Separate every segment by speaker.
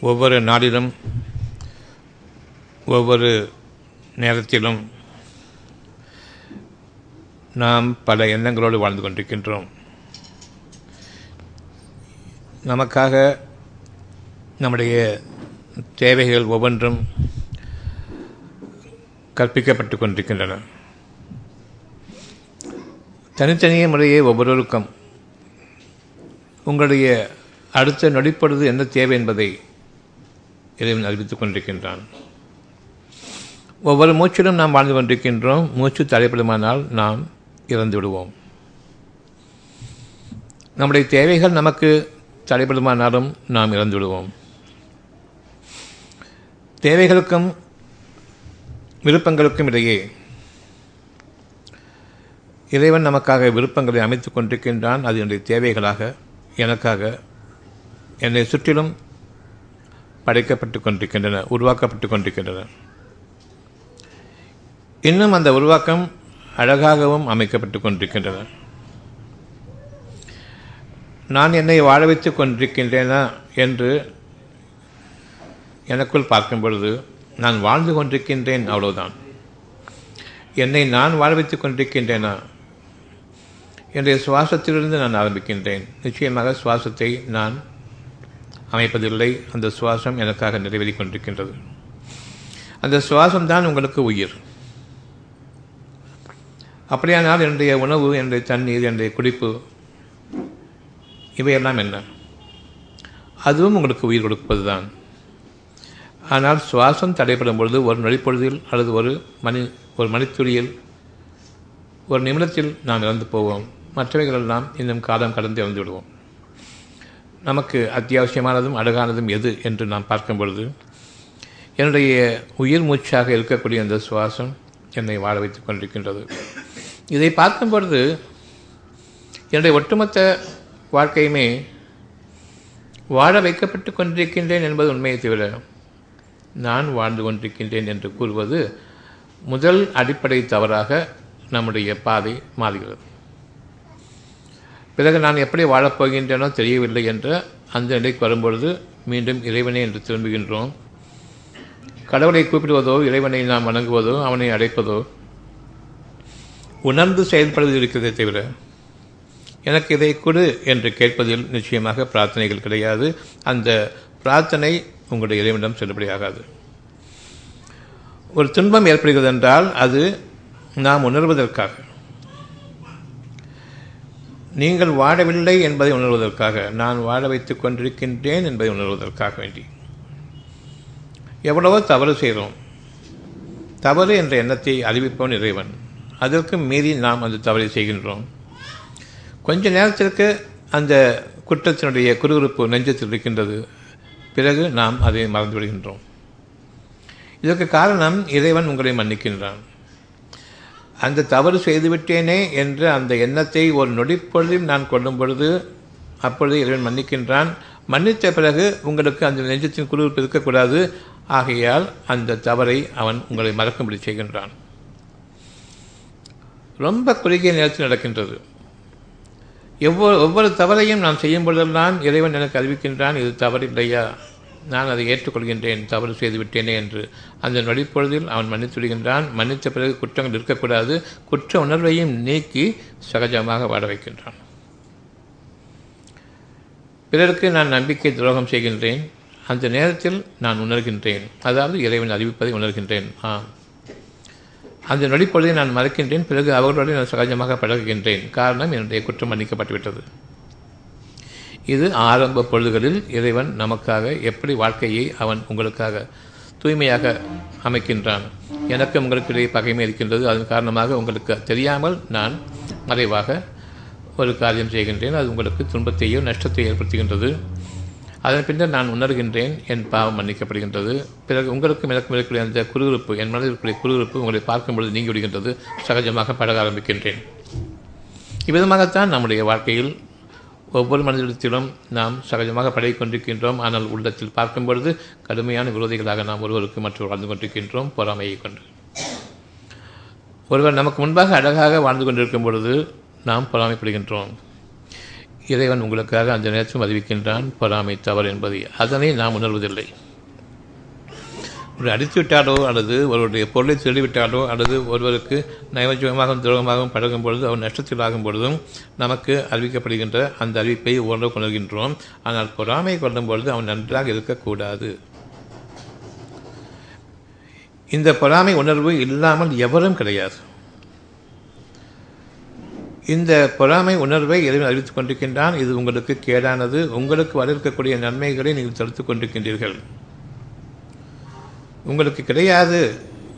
Speaker 1: ஒவ்வொரு நாளிலும் ஒவ்வொரு நேரத்திலும் நாம் பல எண்ணங்களோடு வாழ்ந்து கொண்டிருக்கின்றோம். நமக்காக நம்முடைய தேவைகள் ஒவ்வொன்றும் கற்பிக்கப்பட்டு கொண்டிருக்கின்றன. தனித்தனிய முறையே ஒவ்வொருவருக்கும் உங்களுடைய அடுத்த நொடிப்பொழுது என்ன தேவை என்பதை இறைவன் அறிவித்துக் கொண்டிருக்கின்றான். ஒவ்வொரு மூச்சிலும் நாம் வாழ்ந்து கொண்டிருக்கின்றோம். மூச்சு தடைப்படுமானால் நாம் இறந்து விடுவோம். நம்முடைய தேவைகள் நமக்கு தடைப்படுமானாலும் நாம் இறந்து விடுவோம். தேவைகளுக்கும் விருப்பங்களுக்கும் இடையே இறைவன் நமக்காக விருப்பங்களை அமைத்துக் கொண்டிருக்கின்றான். அது என்னுடைய தேவைகளாக எனக்காக என்னை சுற்றிலும் படைக்கப்பட்டு கொண்டிருக்கின்றன உருவாக்கப்பட்டு கொண்டிருக்கின்றன. இன்னும் அந்த உருவாக்கம் அழகாகவும் அமைக்கப்பட்டு கொண்டிருக்கின்றன. நான் என்னை வாழ வைத்துக் கொண்டிருக்கின்றேனா என்று எனக்குள் பார்க்கும் பொழுது நான் வாழ்ந்து கொண்டிருக்கின்றேன் அவ்வளவுதான். என்னை நான் வாழ வைத்துக் கொண்டிருக்கின்றேனா என்னுடைய சுவாசத்திலிருந்து நான் ஆரம்பிக்கின்றேன். நிச்சயமாக சுவாசத்தை நான் அமைப்பதில்லை. அந்த சுவாசம் எனக்காக நிறைவேறி கொண்டிருக்கின்றது. அந்த சுவாசம்தான் உங்களுக்கு உயிர். அப்படியானால் என்னுடைய உணவு என்னுடைய தண்ணீர் என்னுடைய குடிப்பு இவையெல்லாம் என்ன? அதுவும் உங்களுக்கு உயிர் கொடுப்பது தான் ஆனால் சுவாசம் தடைப்படும் பொழுது ஒரு நொழிப்பொழுதில் அல்லது ஒரு மணி ஒரு மணித்துளியில் ஒரு நிமிடத்தில் நாம் இறந்து போவோம். மற்றவைகளெல்லாம் இன்னும் காலம் கடந்து இறந்து விடுவோம் நமக்கு அத்தியாவசியமானதும் அழகானதும் எது என்று நாம் பார்க்கும் பொழுது என்னுடைய உயிர் மூச்சாக இருக்கக்கூடிய அந்த சுவாசம் என்னை வாழ வைத்துக் கொண்டிருக்கின்றது. இதை பார்க்கும் பொழுது என்னுடைய ஒட்டுமொத்த வாழ்க்கையுமே வாழ வைக்கப்பட்டு கொண்டிருக்கின்றேன் என்பது உண்மையை தவிர நான் வாழ்ந்து கொண்டிருக்கின்றேன் என்று கூறுவது முதல் அடிப்படை தவறாக நம்முடைய பாதை மாறுகிறது. பிறகு நான் எப்படி வாழப்போகின்றேனோ தெரியவில்லை என்ற அந்த நிலைக்கு வரும்பொழுது மீண்டும் இறைவனை என்று திரும்புகின்றோம். கடவுளை கூப்பிடுவதோ இறைவனை நாம் வணங்குவதோ அவனை அடைப்பதோ உணர்ந்து செயல்படுவது இருக்கிறதே தவிர எனக்கு இதை கொடு என்று கேட்பதில் நிச்சயமாக பிரார்த்தனைகள் கிடையாது. அந்த பிரார்த்தனை உங்களுடைய இறைவனிடம் செல்லுபடியாகாது. ஒரு துன்பம் ஏற்படுகிறது என்றால் அது நாம் உணர்வதற்காக. நீங்கள் வாழவில்லை என்பதை உணர்வதற்காக நான் வாழ வைத்துக் கொண்டிருக்கின்றேன் என்பதை உணர்வதற்காக வேண்டி. எவ்வளவோ தவறு செய்கிறோம் தவறு என்ற எண்ணத்தை அறிவிப்பவன் இறைவன். அதற்கு மீறி நாம் அந்த தவறை செய்கின்றோம். கொஞ்ச நேரத்திற்கு அந்த குற்றத்தினுடைய குறுகுறுப்பு நெஞ்சத்தில் இருக்கின்றது. பிறகு நாம் அதை மறந்துவிடுகின்றோம் இதற்கு காரணம் இறைவன் உங்களை மன்னிக்கின்றான். அந்த தவறு செய்துவிட்டேனே என்ற அந்த எண்ணத்தை ஒரு நொடிப்பொழுதில் நான் கொள்ளும் பொழுது அப்பொழுது இறைவன் மன்னிக்கின்றான். மன்னித்த பிறகு உங்களுக்கு அந்த நெஞ்சத்தின் குறுகுறுப்பு இருக்கக்கூடாது ஆகையால் அந்த தவறை அவன் உங்களை மறக்கும்படி செய்கின்றான். ரொம்ப குறுகிய நேரத்தில் நடக்கின்றது. எவ்வொரு ஒவ்வொரு தவறையும் நான் செய்யும் பொழுதெல்லாம் இறைவன் எனக்கு அறிவிக்கின்றான் இது தவறில்லையா? நான் அதை ஏற்றுக்கொள்கின்றேன் தவறு செய்து விட்டேனே என்று. அந்த நொடிப்பொழுதில் அவன் மன்னித்து விடுகின்றான். மன்னித்த பிறகு குற்றங்கள் இருக்கக்கூடாது குற்ற உணர்வையும் நீக்கி சகஜமாக வாழ வைக்கின்றான். பிறருக்கு நான் நம்பிக்கை துரோகம் செய்கின்றேன். அந்த நேரத்தில் நான் உணர்கின்றேன். அதாவது இறைவன் அறிவிப்பதை உணர்கின்றேன். ஆ அந்த நொடிப்பொழுதை நான் மறக்கின்றேன். பிறகு அவர்களோடு நான் சகஜமாக பழகுகின்றேன். காரணம் என்னுடைய குற்றம் மன்னிக்கப்பட்டுவிட்டது. இது ஆரம்ப பொழுதுகளில் இறைவன் நமக்காக எப்படி வாழ்க்கையை அவன் உங்களுக்காக தூய்மையாக அமைக்கின்றான். எனக்கு உங்களுக்கு இடையே பகைமை இருக்கின்றது. அதன் காரணமாக உங்களுக்கு தெரியாமல் நான் மறைவாக ஒரு காரியம் செய்கின்றேன். அது உங்களுக்கு துன்பத்தையோ நஷ்டத்தையோ ஏற்படுத்துகின்றது. அதன் பின்னர் நான் உணர்கின்றேன். என் பாவம் மன்னிக்கப்படுகின்றது. பிறகு உங்களுக்கும் எனக்கும் இருக்கக்கூடிய அந்த குறுகுறுப்பு என் மனதில் இருக்கக்கூடிய குறுகுறுப்பு உங்களை பார்க்கும்பொழுது நீங்கிவிடுகின்றது. சகஜமாக பழக ஆரம்பிக்கின்றேன். இவ்விதமாகத்தான் நம்முடைய வாழ்க்கையில் ஒவ்வொரு மனிதத்திலும் நாம் சகஜமாக பழகி கொண்டிருக்கின்றோம். ஆனால் உள்ளத்தில் பார்க்கும் பொழுது கடுமையான விரோதிகளாக நாம் ஒருவருக்கு மற்றொரு வாழ்ந்து கொண்டிருக்கின்றோம். பொறாமையை கொண்டு. ஒருவர் நமக்கு முன்பாக அழகாக வாழ்ந்து கொண்டிருக்கும் பொழுது நாம் பொறாமைப்படுகின்றோம். இறைவன் உங்களுக்காக அந்த நேரத்திலும் அறிவிக்கின்றான். பொறாமை தவறு என்பதை அதனை நாம் உணர்வதில்லை. ஒரு அடித்து விட்டாலோ அல்லது ஒருவருடைய பொருளை திருடிவிட்டாலோ அல்லது ஒருவருக்கு நைவஜியமாகவும் துரோகமாகவும் பழகும் பொழுது அவர் நஷ்டத்தில் ஆகும் பொழுதும் நமக்கு அறிவிக்கப்படுகின்ற அந்த அறிவிப்பை ஓரளவு கொள்கின்றோம். ஆனால் பொறாமை கொள்ளும் பொழுது அவன் நன்றாக இருக்கக்கூடாது. இந்த பொறாமை உணர்வு இல்லாமல் எவரும் கிடையாது. இந்த பொறாமை உணர்வை இறைவன் அறிவித்துக் கொண்டிருக்கின்றான். இது உங்களுக்கு கேடானது. உங்களுக்கு வர இருக்கக்கூடிய நன்மைகளை நீங்கள் தடுத்துக் கொண்டிருக்கின்றீர்கள். உங்களுக்கு கிடையாது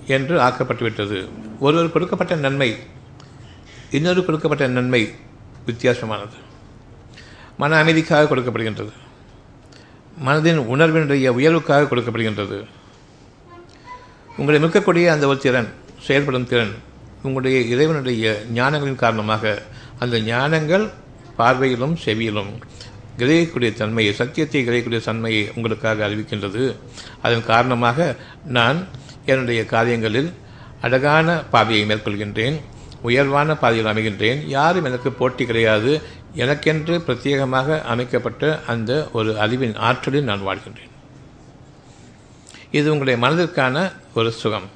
Speaker 1: என்று ஆக்கப்பட்டுவிட்டது. ஒருவர் கொடுக்கப்பட்ட நன்மை இன்னொரு கொடுக்கப்பட்ட நன்மை வித்தியாசமானது. மன அமைதிக்காக கொடுக்கப்படுகின்றது. மனதின் உணர்வினுடைய உயர்வுக்காக கொடுக்கப்படுகின்றது. உங்களை மிக்கக்கூடிய அந்த ஒரு திறன் செயல்படும் திறன் உங்களுடைய இறைவனுடைய ஞானங்களின் காரணமாக அந்த ஞானங்கள் பார்வையிலும் செவியிலும் கிரகிக்கூடிய தன்மையை சத்தியத்தை கிரகிக்கூடிய தன்மையை உங்களுக்காக அறிவிக்கின்றது. அதன் காரணமாக நான் என்னுடைய காரியங்களில் அழகான பாதையை மேற்கொள்கின்றேன் உயர்வான பாதையில் அமைகின்றேன். யாரும் எனக்கு போட்டி கிடையாது. எனக்கென்று பிரத்யேகமாக அமைக்கப்பட்ட அந்த ஒரு அறிவின் ஆற்றலில் நான் வாழ்கின்றேன். இது உங்களுடைய மனதிற்கான ஒரு சுகம்.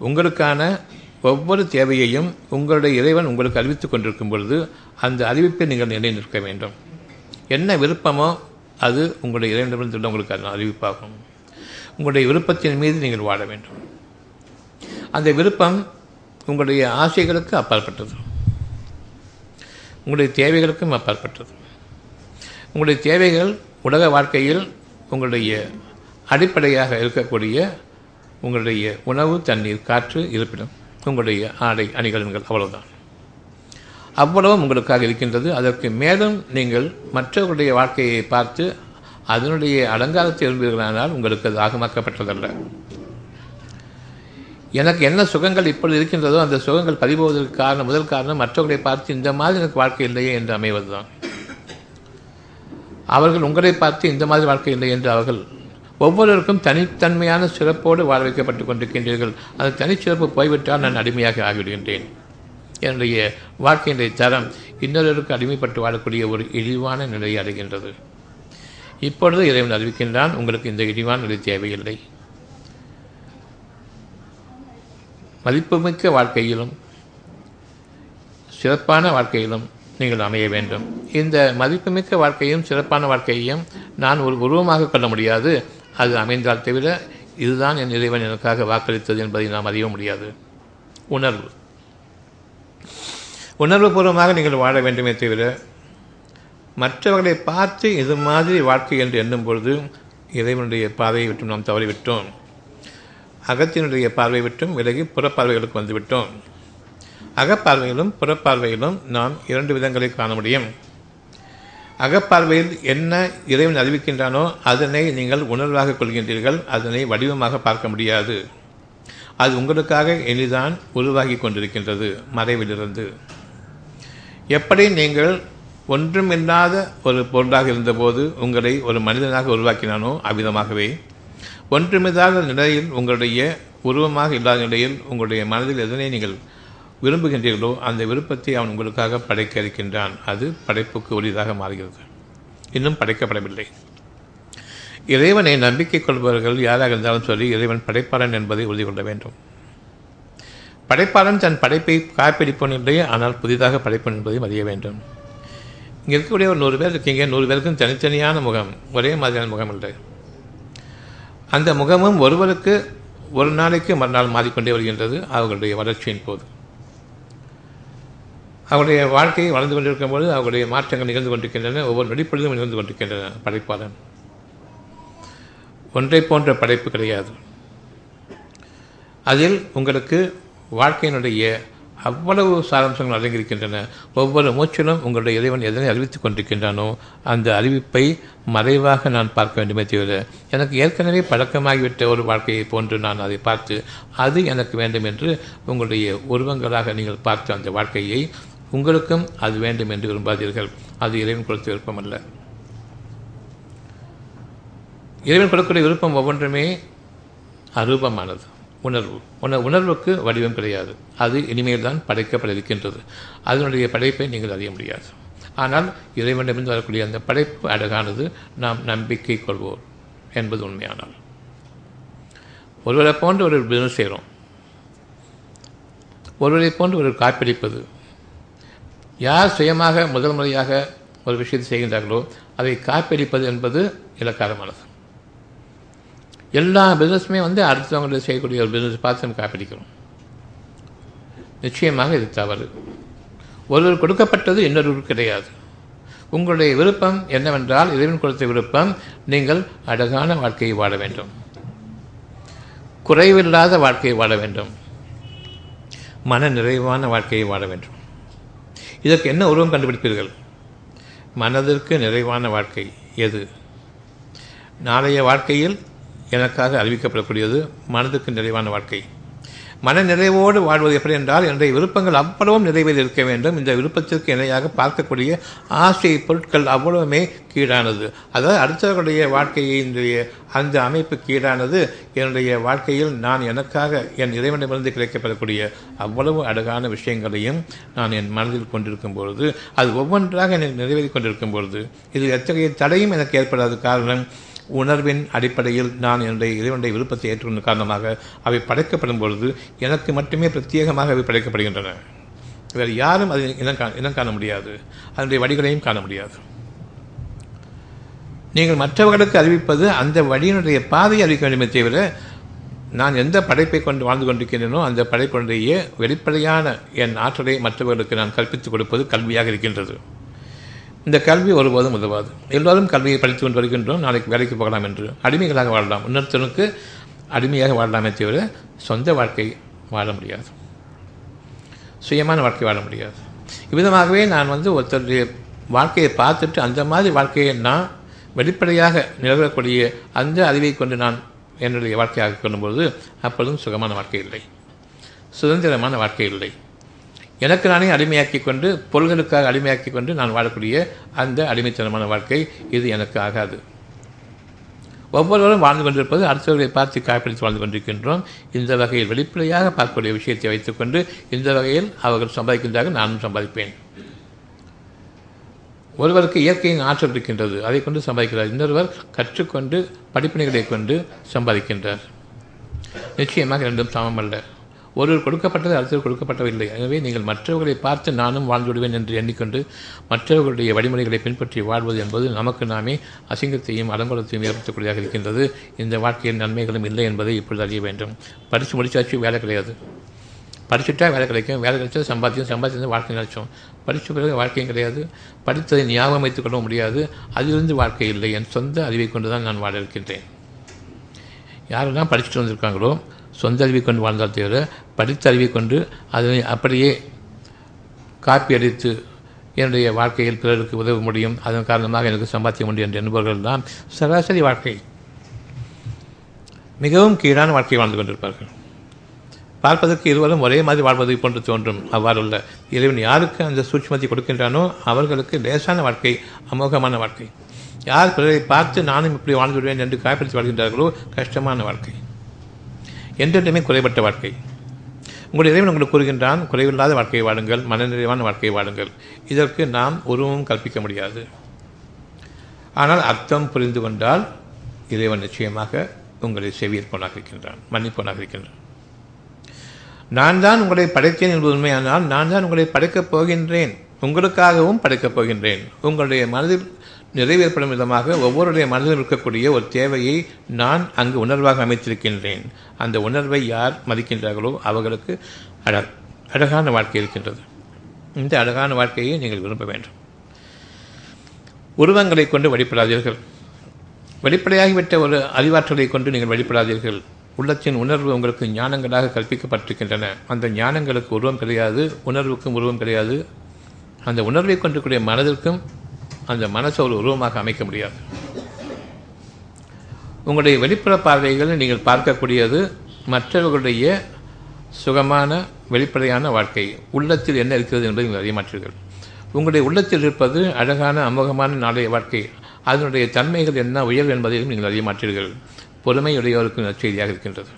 Speaker 1: உங்களுக்கான ஒவ்வொரு தேவையையும் உங்களுடைய இறைவன் உங்களுக்கு அறிவித்துக் கொண்டிருக்கும் பொழுது அந்த அறிவிப்பை நீங்கள் நிலை நிற்க வேண்டும். என்ன விருப்பமோ அது உங்களுடைய இறைவனிடமிருந்து உங்களுக்கு அறிவிப்பாகும். உங்களுடைய விருப்பத்தின் மீது நீங்கள் வாழ வேண்டும். அந்த விருப்பம் உங்களுடைய ஆசைகளுக்கு அப்பாற்பட்டது. உங்களுடைய தேவைகளுக்கும் அப்பாற்பட்டது. உங்களுடைய தேவைகள் உலக வாழ்க்கையில் உங்களுடைய அடிப்படையாக இருக்கக்கூடிய உங்களுடைய உணவு தண்ணீர் காற்று இருப்பிடம் உங்களுடைய ஆடை அணிகலன்கள் அவ்வளவுதான். அவ்வளவும் உங்களுக்காக இருக்கின்றது. அதற்கு மேலும் நீங்கள் மற்றவர்களுடைய வாழ்க்கையை பார்த்து அதனுடைய அலங்காரத்தை விரும்புகிறானால் உங்களுக்கு அது ஆகமாக்கப்பட்டதல்ல. எனக்கு என்ன சுகங்கள் இப்பொழுது இருக்கின்றதோ அந்த சுகங்கள் பதிவுவதற்கு காரணம் முதல் காரணம் மற்றவர்களை பார்த்து இந்த மாதிரி எனக்கு வாழ்க்கை இல்லையே என்று அமைவதுதான். அவர்கள் உங்களை பார்த்து இந்த மாதிரி வாழ்க்கை இல்லை என்று அவர்கள் ஒவ்வொருவருக்கும் தனித்தன்மையான சிறப்போடு வாழ வைக்கப்பட்டுக் கொண்டிருக்கின்றீர்கள். அந்த தனிச்சிறப்பு போய்விட்டால் நான் அடிமையாக ஆகிவிடுகின்றேன். என்னுடைய வாழ்க்கையினுடைய தரம் இன்னொருவருக்கு அடிமைப்பட்டு வாழக்கூடிய ஒரு இழிவான நிலையை அடைகின்றது. இப்பொழுது இறைவன் அறிவிக்கின்றான் உங்களுக்கு இந்த இழிவான நிலை தேவையில்லை. மதிப்புமிக்க வாழ்க்கையிலும் சிறப்பான வாழ்க்கையிலும் நீங்கள் அமைய வேண்டும். இந்த மதிப்புமிக்க வாழ்க்கையும் சிறப்பான வாழ்க்கையையும் நான் ஒரு உருவமாக கொள்ள முடியாது. அது அமைந்தால் தவிர இதுதான் என் இறைவன் எனக்காக வாக்களித்தது என்பதை நாம் அறிய முடியாது. உணர்வு. உணர்வுபூர்வமாக நீங்கள் வாழ வேண்டுமே தவிர மற்றவர்களை பார்த்து இது மாதிரி வாழ்க்கை என்று எண்ணும் பொழுது இறைவனுடைய பார்வையை விட்டும் நாம் தவறிவிட்டோம். அகத்தினுடைய பார்வை விட்டும் விலகி புறப்பார்வைகளுக்கு வந்துவிட்டோம். அகப்பார்வையிலும் புறப்பார்வையிலும் நாம் இரண்டு விதங்களை காண முடியும். அகப்பார்வையில் என்ன இறைவன் அறிவிக்கின்றானோ அதனை நீங்கள் உணர்வாக கொள்கின்றீர்கள் அதனை வடிவமாக பார்க்க முடியாது. அது உங்களுக்காக எளிதான் உருவாகி கொண்டிருக்கின்றது மறைவிலிருந்து. எப்படி நீங்கள் ஒன்றுமில்லாத ஒரு பொருளாக இருந்தபோது உங்களை ஒரு மனிதனாக உருவாக்கினானோ அவ்விதமாகவே. ஒன்றுமில்லாத நிலையில் உங்களுடைய உருவமாக இல்லாத நிலையில் உங்களுடைய மனதில் எதனை நீங்கள் விரும்புகின்றீர்களோ அந்த விருப்பத்தை அவன் உங்களுக்காக படைக்க இருக்கின்றான் அது படைப்புக்கு உரியதாக மாறுகிறது. இன்னும் படைக்கப்படவில்லை. இறைவனை நம்பிக்கை கொள்பவர்கள் யாராக இருந்தாலும் சொல்லி இறைவன் படைப்பாளன் என்பதை உறுதி கொள்ள வேண்டும். படைப்பாளன் தன் படைப்பை காப்பிடிப்பவன் என்பதை ஆனால் புதிதாக படைப்பன் என்பதையும் அறிய வேண்டும். இங்கே இருக்கக்கூடிய ஒரு நூறு பேர் இருக்கீங்க. நூறு பேருக்கும் தனித்தனியான முகம் ஒரே மாதிரியான முகம் இல்லை அந்த முகமும் ஒருவருக்கு ஒரு நாளைக்கு மறுநாள் மாறிக்கொண்டே வருகின்றது அவர்களுடைய வளர்ச்சியின் போது. அவருடைய வாழ்க்கையை வளர்ந்து கொண்டிருக்கும் போது அவருடைய மாற்றங்கள் நிகழ்ந்து கொண்டிருக்கின்றன. ஒவ்வொரு நொடிப்பொழுதும் நிகழ்ந்து கொண்டிருக்கின்றன படைப்பாளன். ஒன்றை போன்ற படைப்பு கிடையாது. அதில் உங்களுக்கு வாழ்க்கையினுடைய அவ்வளவு சாராம்சங்கள் அடங்கியிருக்கின்றன. ஒவ்வொரு மூச்சிலும் உங்களுடைய இறைவன் எதனை அறிவித்துக் கொண்டிருக்கின்றானோ அந்த அறிவிப்பை மறைவாக நான் பார்க்க வேண்டுமே தவிர எனக்கு ஏற்கனவே பழக்கமாகிவிட்ட ஒரு வாழ்க்கையை போன்று நான் அதை பார்த்து அது எனக்கு வேண்டும் என்று உங்களுடைய உருவங்களாக நீங்கள் பார்த்த அந்த வாழ்க்கையை உங்களுக்கும் அது வேண்டும் என்று விரும்பாதீர்கள். அது இறைவன் கொடுத்த விருப்பம் அல்ல. இறைவன் கொடுக்கக்கூடிய விருப்பம் ஒவ்வொன்றுமே அரூபமானது. உணர்வு. உணர் உணர்வுக்கு வடிவம் கிடையாது. அது இனிமேல் தான் படைக்கப்பட இருக்கின்றது அதனுடைய படைப்பை நீங்கள் அறிய முடியாது. ஆனால் இறைவனிடமிருந்து வரக்கூடிய அந்த படைப்பு அழகானது நாம் நம்பிக்கை கொள்வோம் என்பது உண்மையானால். ஒருவரை போன்று ஒரு பிசினஸ் செய்கிறோம். ஒருவரை போன்று ஒரு காப்பிடிப்பது. யார் சுயமாக முதல் முறையாக ஒரு விஷயத்தை செய்கின்றார்களோ அதை காப்பிடிப்பது என்பது இலக்காரமானது. எல்லா பிஸ்னஸுமே வந்து அடுத்தவங்களை செய்யக்கூடிய ஒரு பிஸ்னஸ் பார்த்து நம்ம காப்பிடிக்கிறோம். நிச்சயமாக இது தவறு. ஒருவர் கொடுக்கப்பட்டது இன்னொருவர் கிடையாது. உங்களுடைய விருப்பம் என்னவென்றால் இறைவன் கொடுத்த விருப்பம் நீங்கள் அழகான வாழ்க்கையை வாழ வேண்டும். குறைவில்லாத வாழ்க்கையை வாழ வேண்டும். மன நிறைவான வாழ்க்கையை வாழ வேண்டும். இதற்கு என்ன உருவம் கண்டுபிடிப்பீர்கள்? மனதிற்கு நிறைவான வாழ்க்கை எது? நாளைய வாழ்க்கையில் எனக்காக அறிவிக்கப்படக்கூடியது மனதுக்கு நிறைவான வாழ்க்கை. மன நிறைவோடு வாழ்வது எப்படி என்றால் என்னுடைய விருப்பங்கள் அவ்வளவும் நிறைவில் இருக்க வேண்டும். இந்த விருப்பத்திற்கு இணையாக பார்க்கக்கூடிய ஆசை பொருட்கள் அவ்வளவுமே கீழானது. அதாவது அடுத்தவர்களுடைய வாழ்க்கையினுடைய அந்த அமைப்பு கீழானது. என்னுடைய வாழ்க்கையில் நான் எனக்காக என் இறைவனிடமிருந்து கிடைக்கப்படக்கூடிய அவ்வளவு அழகான விஷயங்களையும் நான் என் மனதில் கொண்டிருக்கும் பொழுது அது ஒவ்வொன்றாக எனக்கு நிறைவேறி கொண்டிருக்கும் பொழுது இது எத்தகைய தடையும் எனக்கு ஏற்படாத காரணம் உணர்வின் அடிப்படையில் நான் என்னுடைய இறைவனுடைய விருப்பத்தை ஏற்றுக்கொண்ட காரணமாக அவை படைக்கப்படும் பொழுது எனக்கு மட்டுமே பிரத்யேகமாக அவை படைக்கப்படுகின்றன. வேறு யாரும் அதை இனம் கா இனம் காண முடியாது. அதனுடைய வழிகளையும் காண முடியாது. நீங்கள் மற்றவர்களுக்கு அறிவிப்பது அந்த வழியினுடைய பாதையை அறிவிக்க வேண்டுமே தவிர நான் எந்த படைப்பை கொண்டு வாழ்ந்து கொண்டிருக்கின்றனோ அந்த படைப்பினுடைய வெளிப்படையான என் ஆற்றலை மற்றவர்களுக்கு நான் கற்பித்துக் கொடுப்பது கல்வியாக இருக்கின்றது. இந்த கல்வி ஒருபோதும் உதவாது. எல்லோரும் கல்வியை படித்து கொண்டு வருகின்றோம். நாளைக்கு வேலைக்கு போகலாம் என்று அடிமைகளாக வாழலாம். இன்னொருத்தனுக்கு அடிமையாக வாழலாமே தவிர சொந்த வாழ்க்கை வாழ முடியாது. சுயமான வாழ்க்கை வாழ முடியாது. இவ்விதமாகவே நான் வந்து ஒருத்தருடைய வாழ்க்கையை பார்த்துட்டு அந்த மாதிரி வாழ்க்கையை நான் வெளிப்படையாக நிலவரக்கூடிய அந்த அறிவை கொண்டு நான் என்னுடைய வாழ்க்கையாக கொள்ளும்போது அப்பொழுதும் சுகமான வாழ்க்கை இல்லை. சுதந்திரமான வாழ்க்கை இல்லை. எனக்கு நானே அடிமையாக்கி கொண்டு பொருள்களுக்காக அடிமையாக்கி கொண்டு நான் வாழக்கூடிய அந்த அடிமைத்தனமான வாழ்க்கை இது எனக்கு ஆகாது. ஒவ்வொருவரும் வாழ்ந்து கொண்டிருப்பது அடுத்தவர்களை பார்த்து காப்பிடித்து வாழ்ந்து கொண்டிருக்கின்றோம். இந்த வகையில் வெளிப்படையாக பார்க்கக்கூடிய விஷயத்தை வைத்துக்கொண்டு இந்த வகையில் அவர்கள் சம்பாதிக்கின்றார்கள் நானும் சம்பாதிப்பேன். ஒருவருக்கு இயற்கையின் ஆற்றல் இருக்கின்றது அதை கொண்டு சம்பாதிக்கிறார். இன்னொருவர் கற்றுக்கொண்டு படிப்பினைகளை கொண்டு சம்பாதிக்கின்றார். நிச்சயமாக ரெண்டும் சமம் அல்ல ஒருவர் கொடுக்கப்பட்டது அடுத்தவர் கொடுக்கப்பட்டவில்லை எனவே நீங்கள் மற்றவர்களை பார்த்து நானும் வாழ்ந்து விடுவேன் என்று எண்ணிக்கொண்டு மற்றவர்களுடைய வழிமுறைகளை பின்பற்றி வாழ்வது என்பது நமக்கு நாமே அசிங்கத்தையும் அலங்கோலத்தையும் ஏற்படுத்தக்கூடியதாக இருக்கின்றது. இந்த வாழ்க்கையில் நன்மைகளும் இல்லை என்பதை இப்பொழுது அறிய வேண்டும். படித்து முடித்தாச்சு வேலை கிடையாது. படிச்சுட்டா வேலை கிடைக்கும். வேலை கிடைச்சா சம்பாத்தியம் சம்பாத்தியம் வாழ்க்கை நினைச்சோம் படித்த பிறகு வாழ்க்கையும் கிடையாது. படித்ததை ஞாபகம் வைத்துக் கொள்ள முடியாது. அதிலிருந்து வாழ்க்கை இல்லை. என் சொந்த அறிவை கொண்டு தான் நான் வாழ இருக்கின்றேன். யாரெல்லாம் படிச்சுட்டு வந்திருக்காங்களோ சொந்த அறிவை கொண்டு வாழ்ந்தால் தவிர படித்த அறிவை கொண்டு அதனை அப்படியே காப்பி அடித்து என்னுடைய வாழ்க்கையில் பிறருக்கு உதவ முடியும். அதன் காரணமாக எனக்கு சம்பாத்தியம் உண்டு என்று என்பவர்கள் தான் சராசரி வாழ்க்கை மிகவும் கீழான வாழ்க்கை வாழ்ந்து கொண்டிருப்பார்கள். பார்ப்பதற்கு இருவரும் ஒரே மாதிரி வாழ்வதை போன்று தோன்றும். அவ்வாறுள்ள இறைவன் யாருக்கு அந்த சூட்சமத்தை கொடுக்கின்றானோ அவர்களுக்கு லேசான வாழ்க்கை அமோகமான வாழ்க்கை. யார் பிறரை பார்த்து நானும் இப்படி வாழ்ந்துவிடுவேன் என்று காயப்படுத்தி வாழ்கின்றார்களோ கஷ்டமான வாழ்க்கை. என்றென்றுமே குறைபட்ட வாழ்க்கை. உங்களுடைய இறைவன் உங்களுக்கு கூறுகின்றான் குறைவில்லாத வாழ்க்கையை வாடுங்கள் மனநிறைவான வாழ்க்கையை வாடுங்கள் இதற்கு நாம் உருவமும் கற்பிக்க முடியாது. ஆனால் அர்த்தம் புரிந்து கொண்டால் இறைவன் நிச்சயமாக உங்களை செவியற்போனாக இருக்கின்றான் மன்னிப்போனாக இருக்கின்றான். நான் தான் உங்களை படைத்தேன் என்பது உண்மையானால் நான் தான் உங்களை படைக்கப் போகின்றேன். உங்களுக்காகவும் படைக்கப் போகின்றேன். உங்களுடைய மனதில் நிறைவேற்படும் விதமாக ஒவ்வொருடைய மனதில் இருக்கக்கூடிய ஒரு தேவையை நான் அங்கு உணர்வாக அமைத்திருக்கின்றேன். அந்த உணர்வை யார் மதிக்கின்றார்களோ அவர்களுக்கு அழ அழகான வாழ்க்கை இருக்கின்றது. இந்த அழகான வாழ்க்கையை நீங்கள் விரும்ப வேண்டும். உருவங்களை கொண்டு வழிபடாதீர்கள் வெளிப்படையாகிவிட்ட ஒரு அறிவாற்றலை கொண்டு நீங்கள் வழிபடாதீர்கள் உள்ளத்தின் உணர்வு உங்களுக்கு ஞானங்களாக கற்பிக்கப்பட்டிருக்கின்றன. அந்த ஞானங்களுக்கு உருவம் கிடையாது உணர்வுக்கும் உருவம் கிடையாது. அந்த உணர்வை கொண்டிருக்கூடிய மனதிற்கும் அந்த மனசை ஒரு உருவமாக அமைக்க முடியாது. உங்களுடைய வெளிப்புற பார்வைகளை நீங்கள் பார்க்கக்கூடியது மற்றவர்களுடைய சுகமான வெளிப்படையான வாழ்க்கை. உள்ளத்தில் என்ன இருக்கிறது என்பதை நீங்கள் அறிய மாற்றீர்கள் உங்களுடைய உள்ளத்தில் இருப்பது அழகான அமோகமான நாளைய வாழ்க்கை. அதனுடைய தன்மைகள் என்ன உயர்வு என்பதையும் நீங்கள் அறிய மாற்றீர்கள் பொறுமையுடையோருக்கு நற்செய்தியாக இருக்கின்றது.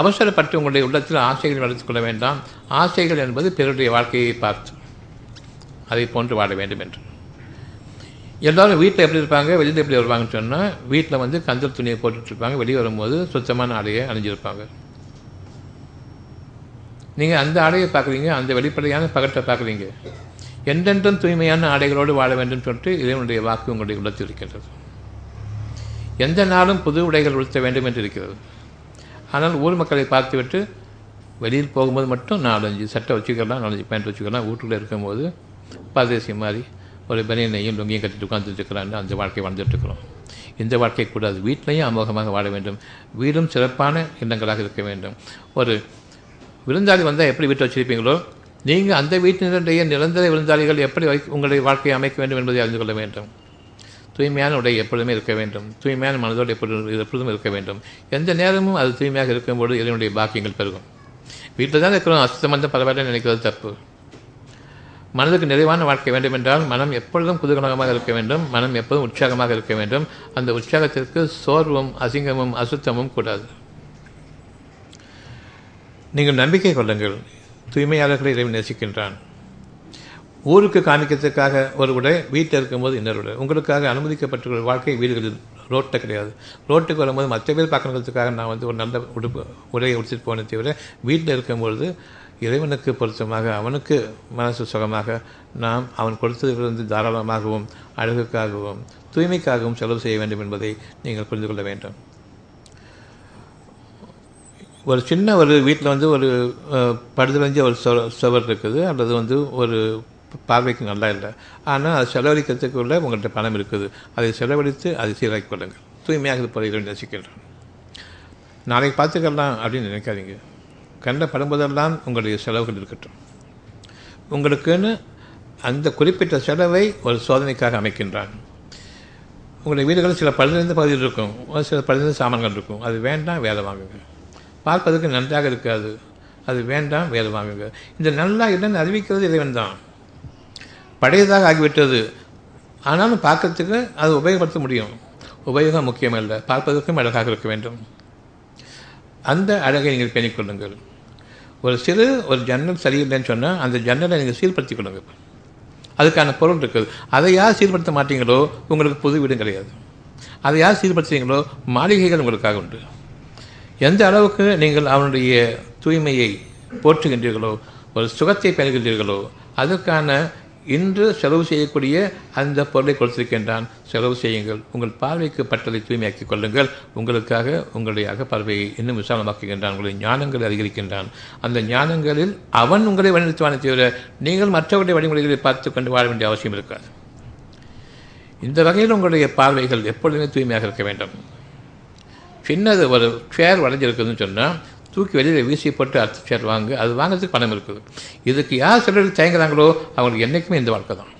Speaker 1: அவசரப்பட்டு உங்களுடைய உள்ளத்தில் ஆசைகள் வளர்த்து கொள்ள வேண்டாம். ஆசைகள் என்பது பிறருடைய வாழ்க்கையை பார்த்து அதை போன்று வாழ வேண்டும் என்று. எல்லாரும் வீட்டில் எப்படி இருப்பாங்க? வெளியில் எப்படி வருவாங்கன்னு சொன்னால் வீட்டில் வந்து கந்தல் துணியை போட்டுட்ருப்பாங்க வெளியே வரும்போது சுத்தமான ஆடையை அணிஞ்சிருப்பாங்க. நீங்கள் அந்த ஆடையை பார்க்குறீங்க அந்த வெளிப்படையான பகட்டை பார்க்குறீங்க. எந்தென்றும் தூய்மையான ஆடைகளோடு வாழ வேண்டும் சொல்லிட்டு இறைவனுடைய வாக்கு உங்களுடைய உள்ளத்தில் இருக்கின்றது. எந்த நாளும் புது உடைகள் உடுத்த வேண்டும் என்று இருக்கிறது. ஆனால் ஊர் மக்களை பார்த்துவிட்டு வெளியில் போகும்போது மட்டும் நாலஞ்சு சட்டை வச்சுக்கலாம் நாலஞ்சு பேண்ட் வச்சுக்கலாம் வீட்டுக்குள்ளே இருக்கும்போது பரதேசி மாதிரி ஒரு பனியனையும் லுங்கியும் கட்டிட்டு உட்காந்துட்டு அந்த வாழ்க்கை வாழ்ந்துட்டு இருக்கிறோம். இந்த வாழ்க்கை கூடாது வீட்டிலையும் அமோகமாக வாழ வேண்டும். வீடும் சிறப்பான இல்லங்களாக இருக்க வேண்டும். ஒரு விருந்தாளி வந்தால் எப்படி வீட்டை வச்சிருப்பீங்களோ? நீங்கள் அந்த வீட்டினுடைய நிரந்தர விருந்தாளிகள் எப்படி வை உங்களுடைய வாழ்க்கையை அமைக்க வேண்டும் என்பதை அறிந்து கொள்ள வேண்டும். தூய்மையான உடை எப்பொழுதுமே இருக்க வேண்டும். தூய்மையான மனதோடு எப்பொழுதும் எப்பொழுதும் இருக்க வேண்டும். எந்த நேரமும் அது தூய்மையாக இருக்கும்போது இதனுடைய பாக்கியங்கள் பெருகும். வீட்டில் தான் இருக்கிறோம். அசுத்தம் வந்து பரவாயில்ல நினைக்கிறது தப்பு. மனதுக்கு நிறைவான வாழ்க்கை வேண்டும் என்றால் மனம் எப்பொழுதும் குதூகலமாக இருக்க வேண்டும் மனம் எப்போதும் உற்சாகமாக இருக்க வேண்டும். அந்த உற்சாகத்திற்கு சோர்வும் அசிங்கமும் அசுத்தமும் கூடாது. நீங்கள் நம்பிக்கை கொள்ளுங்கள். தூய்மையாளர்களை இறைவன் நேசிக்கின்றான். ஊருக்கு காமிக்கிறதுக்காக ஒரு உடை வீட்டில் இருக்கும்போது இன்னொரு உடை. உங்களுக்காக அனுமதிக்கப்பட்டுள்ள வாழ்க்கை வீடுகளில் ரோட்டை கிடையாது. ரோட்டுக்கு வரும்போது மற்ற பேர் பார்க்கறதுக்காக நான் வந்து ஒரு நல்ல உடுப்பு உடையை உடுத்திட்டு போனே தவிர வீட்டில் இருக்கும்பொழுது இறைவனுக்கு பொருத்தமாக அவனுக்கு மனசு சுகமாக நாம் அவன் கொடுத்ததிலிருந்து தாராளமாகவும் அழகுக்காகவும் தூய்மைக்காகவும் செலவு செய்ய வேண்டும் என்பதை நீங்கள் புரிந்து கொள்ள வேண்டும். ஒரு சின்ன ஒரு வீட்டில் வந்து ஒரு படுதலைஞ்ச ஒரு சுவர் இருக்குது. அல்லது வந்து ஒரு பார்வைக்கு நல்லா இல்லை. ஆனால் அது செலவழிக்கிறதுக்குள்ள உங்கள்கிட்ட பணம் இருக்குது. அதை செலவழித்து அதை சீராக்கி கொள்ளுங்கள். தூய்மையாக போகிறீர்கள் ரசிக்கின்றோம் நாளைக்கு பார்த்துக்கலாம் அப்படின்னு நினைக்காதீங்க. கண்ட படும்போதெல்லாம் உங்களுடைய செலவுகள் இருக்கட்டும். உங்களுக்குன்னு அந்த குறிப்பிட்ட செலவை ஒரு சோதனைக்காக அமைக்கின்றான் உங்களுடைய வீடுகளில் சில பழுதிருந்த பகுதியில் இருக்கும். ஒரு சில பழுதிருந்த சாமான்கள் இருக்கும். அது வேண்டாம் வேலை வாங்குங்க. பார்ப்பதற்கு நன்றாக இருக்காது. அது வேண்டாம் வேலை வாங்குங்க. இந்த நல்லா இல்லைன்னு அறிவிக்கிறது இறைவன் தான். பழையதாக ஆகிவிட்டது. ஆனாலும் பார்க்கறதுக்கு அது உபயோகப்படுத்த முடியும். உபயோகம் முக்கியமல்ல. பார்ப்பதற்கும் அழகாக இருக்க வேண்டும். அந்த அழகை நீங்கள் பேணிக்கொள்ளுங்கள். ஒரு சிறு ஒரு ஜன்னல் சரியில்லைன்னு சொன்னால் அந்த ஜன்னலை நீங்கள் சீர்படுத்தி கொள்ளுங்க அதுக்கான பொருள் இருக்குது. அதை யார் சீர்படுத்த மாட்டீங்களோ உங்களுக்கு புது வீடும் கிடையாது. அதை யார் சீர்படுத்துறீங்களோ மாளிகைகள் உங்களுக்காக உண்டு. எந்த அளவுக்கு நீங்கள் அவனுடைய தூய்மையை போற்றுகின்றீர்களோ ஒரு சுகத்தை பெறுகின்றீர்களோ அதற்கான இன்று செலவு செய்யக்கூடிய அந்த பொருளை கொடுத்திருக்கின்றான். செலவு செய்யுங்கள். உங்கள் பார்வைக்கு பட்டதை தூய்மையாக்கிக் கொள்ளுங்கள். உங்களுக்காக உங்களுடைய பார்வையை இன்னும் விசாலமாக்குகின்றான். உங்களுடைய ஞானங்களை அதிகரிக்கின்றான். அந்த ஞானங்களில் அவன் உங்களை வழிநிறுத்துவானே தவிர நீங்கள் மற்றவருடைய வழிமுறைகளை பார்த்து கொண்டு வாழ வேண்டிய அவசியம் இருக்காது. இந்த வகையில் உங்களுடைய பார்வைகள் எப்பொழுதுமே தூய்மையாக இருக்க வேண்டும். சின்னது ஒரு சேர் வளைஞ்சிருக்குதுன்னு சொன்னால் தூக்கி வெளியில் வீசி போட்டு அடுத்த சேர் வாங்க அது வாங்குறதுக்கு பணம் இருக்குது. இதுக்கு யார் சிலர் தயங்குறாங்களோ அவங்களுக்கு என்றைக்குமே இந்த வாழ்க்கை தான்.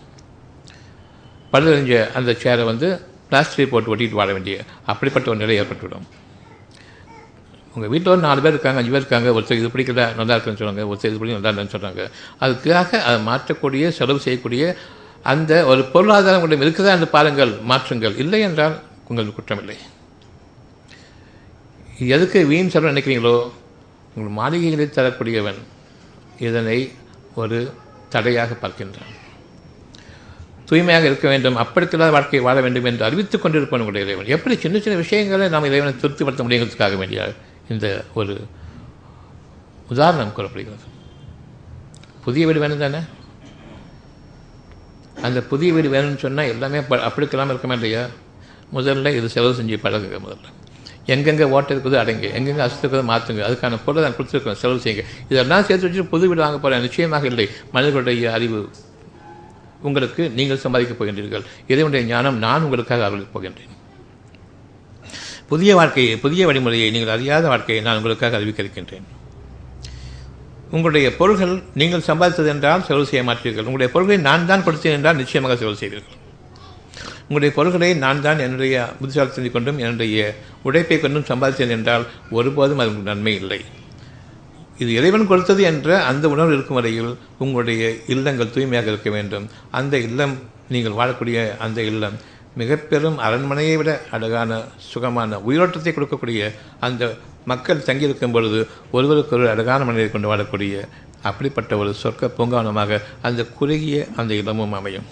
Speaker 1: பழுதறிஞ்ச அந்த சேரை வந்து பிளாஸ்டிக் போட்டு ஒட்டிட்டு வாழ வேண்டிய அப்படிப்பட்ட ஒரு நிலை ஏற்பட்டுவிடும். உங்கள் வீட்டில் ஒரு நாலு பேர் இருக்காங்க அஞ்சு பேர் இருக்காங்க ஒருத்தர் இது பிடிக்கல நல்லா இருக்குன்னு சொன்னாங்க ஒருத்தர் இது பிடிக்கல நல்லா இல்லைன்னு சொல்கிறாங்க அதுக்காக அதை மாற்றக்கூடிய செலவு செய்யக்கூடிய அந்த ஒரு பொருளாதாரம் உங்களிடம் இருக்குதா என்று பாருங்கள் மாற்றுங்கள். இல்லை என்றால் உங்களுக்கு குற்றமில்லை எதுக்கு வீண் செலவு நினைக்கிறீங்களோ உங்கள் மாளிகைகளில் தரக்கூடியவன் இதனை ஒரு தடையாக பார்க்கின்றான். தூய்மையாக இருக்க வேண்டும் அப்படித்தான் வாழ்க்கையை வாழ வேண்டும் என்று அறிவித்துக் கொண்டிருப்பவன் உடைய இறைவன். எப்படி சின்ன சின்ன விஷயங்களை நாம் இறைவனை திருப்திப்படுத்த முடியுங்கிறதுக்காக வேண்டிய இந்த ஒரு உதாரணம் கூறப்படுகிறது. புதிய வீடு வேணும் தானே? அந்த புதிய வீடு வேணும்னு சொன்னால் எல்லாமே அப்படிக்கெல்லாம் இருக்க இல்லையா முதல்ல இது செலவு செஞ்சு பழகுங்க முதல்ல. எங்கெங்கே ஓட்டை அடங்கு அடங்க. எங்கெங்கே அசுத்து இருக்கிறது மாற்றுங்க அதுக்கான பொருளை நான் கொடுத்துருக்கேன் செலவு செய்யுங்க. இதெல்லாம் சேர்த்து வச்சுட்டு புது வீடு வாங்க போகிறேன் நிச்சயமாக இல்லை. மனிதர்களுடைய அறிவு உங்களுக்கு நீங்கள் சம்பாதிக்கப் போகின்றீர்கள். இறைவனுடைய ஞானம் நான் உங்களுக்காக அருளிப் போகின்றேன். புதிய வாழ்க்கையை புதிய வழிமுறையை நீங்கள் அறியாத வாழ்க்கையை நான் உங்களுக்காக அறிவிக்க இருக்கின்றேன் உங்களுடைய பொருள்கள் நீங்கள் சம்பாதித்தது என்றால் செலவு செய்ய மாட்டீர்கள். உங்களுடைய பொருள்களை நான் தான் கொடுத்தேன் என்றால் நிச்சயமாக செலவு செய்வீர்கள். உங்களுடைய பொருள்களை நான் தான் என்னுடைய புத்திசாலித்தனை கொண்டும் என்னுடைய உழைப்பை கொண்டும் சம்பாதித்தேன் என்றால் ஒருபோதும் அது நன்மை இல்லை. இது இறைவன் கொடுத்தது என்ற அந்த உணர்வு இருக்கும் வரையில் உங்களுடைய இல்லங்கள் தூய்மையாக இருக்க வேண்டும். அந்த இல்லம் நீங்கள் வாழக்கூடிய அந்த இல்லம் மிக பெரும் அரண்மனையை விட அழகான சுகமான உயிரோட்டத்தை கொடுக்கக்கூடிய அந்த மக்கள் தங்கியிருக்கும் பொழுது ஒருவருக்கு ஒரு அழகான மனிதரை கொண்டு வாழக்கூடிய அப்படிப்பட்ட ஒரு சொர்க்க பூங்காவனமாக அந்த குறுகிய அந்த இடமும் அமையும்.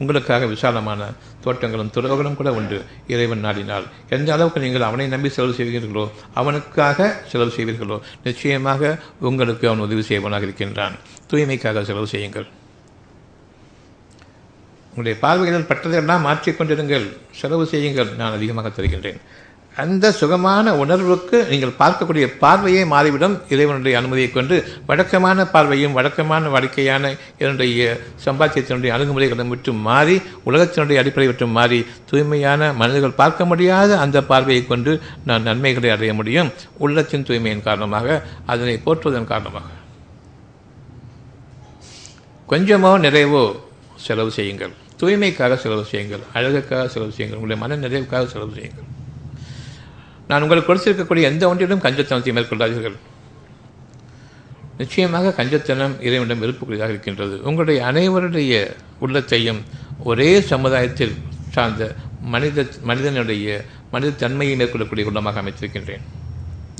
Speaker 1: உங்களுக்காக விசாலமான தோட்டங்களும் துறவுகளும் கூட உண்டு. இறைவன் நாடினால். எந்த அளவுக்கு நீங்கள் அவனை நம்பி செலவு செய்வீர்களோ அவனுக்காக செலவு செய்வீர்களோ நிச்சயமாக உங்களுக்கு அவன் உதவி செய்வனாக இருக்கின்றான். தூய்மைக்காக செலவு செய்யுங்கள். உங்களுடைய பார்வைகளில் பட்டதையெல்லாம் மாற்றிக்கொண்டிருங்கள் செலவு செய்யுங்கள். நான் அதிகமாக தருகின்றேன். அந்த சுகமான உணர்வுக்கு நீங்கள் பார்க்கக்கூடிய பார்வையே மாறிவிடும். இறைவனுடைய அனுமதியை கொண்டு வழக்கமான பார்வையும் வழக்கமான வாடிக்கையான என்னுடைய சம்பாத்தியத்தினுடைய அணுகுமுறைகளும் விட்டு மாறி உலகத்தினுடைய அடிப்படை விட்டு மாறி தூய்மையான மனிதர்கள் பார்க்க முடியாத அந்த பார்வையை கொண்டு நான் நன்மைகளை அடைய முடியும். உள்ளத்தின் தூய்மையின் காரணமாக அதனை போற்றுவதன் காரணமாக. கொஞ்சமோ நிறைவோ செலவு செய்யுங்கள். தூய்மைக்காக செலவு செய்யுங்கள். அழகுக்காக செலவு செய்யுங்கள். உங்களுடைய மன நிறைவுக்காக செலவு செய்யுங்கள். நான் உங்களுக்கு கொடுத்திருக்கக்கூடிய எந்த ஒன்றிலும் கஞ்சத்தனத்தை மேற்கொள்ளாதீர்கள். நிச்சயமாக கஞ்சத்தனம் இறைவனிடம் விருப்பக்கூடியதாக இருக்கின்றது. உங்களுடைய அனைவருடைய உள்ளத்தையும் ஒரே சமுதாயத்தில் சார்ந்த மனித மனிதனுடைய மனித தன்மையை மேற்கொள்ளக்கூடிய உள்ளமாக அமைத்திருக்கின்றேன்.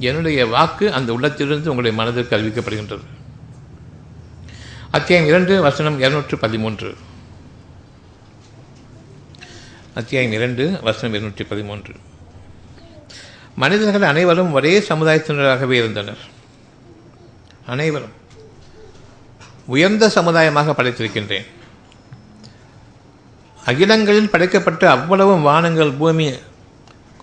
Speaker 1: என்னுடைய வாக்கு அந்த உள்ளத்திலிருந்து உங்களுடைய மனதிற்கு அறிவிக்கப்படுகின்றது. அத்தியாயம் இரண்டு வசனம் இருநூற்று பதிமூன்று. அத்தியாயம் இரண்டு வசனம் இருநூற்றி பதிமூன்று. மனிதர்கள் அனைவரும் ஒரே சமுதாயத்தினராகவே இருந்தனர். அனைவரும். உயர்ந்த சமுதாயமாக படைத்திருக்கின்றேன். அகிலங்களில் படைக்கப்பட்ட அவ்வளவு வானங்கள் பூமி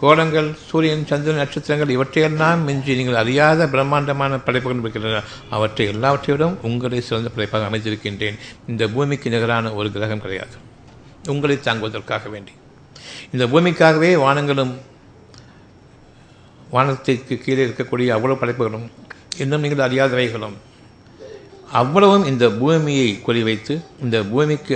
Speaker 1: கோலங்கள் சூரியன் சந்திரன் நட்சத்திரங்கள் இவற்றையெல்லாம் மிஞ்சி நீங்கள் அறியாத பிரம்மாண்டமான படைப்புகள் இருக்கின்றன. அவற்றை எல்லாவற்றையும் உங்களை சிறந்த படைப்பாக அமைத்திருக்கின்றேன். இந்த பூமிக்கு நிகரான ஒரு கிரகம் கிடையாது. உங்களை தாங்குவதற்காக வேண்டி. இந்த பூமிக்காகவே வானங்களும் வானத்திற்கு கீழே இருக்கக்கூடிய அவ்வளவு படைப்புகளும் இன்னும் நீங்கள் அறியாதவைகளும் அவ்வளவும் இந்த பூமியை குறிவைத்து இந்த பூமிக்கு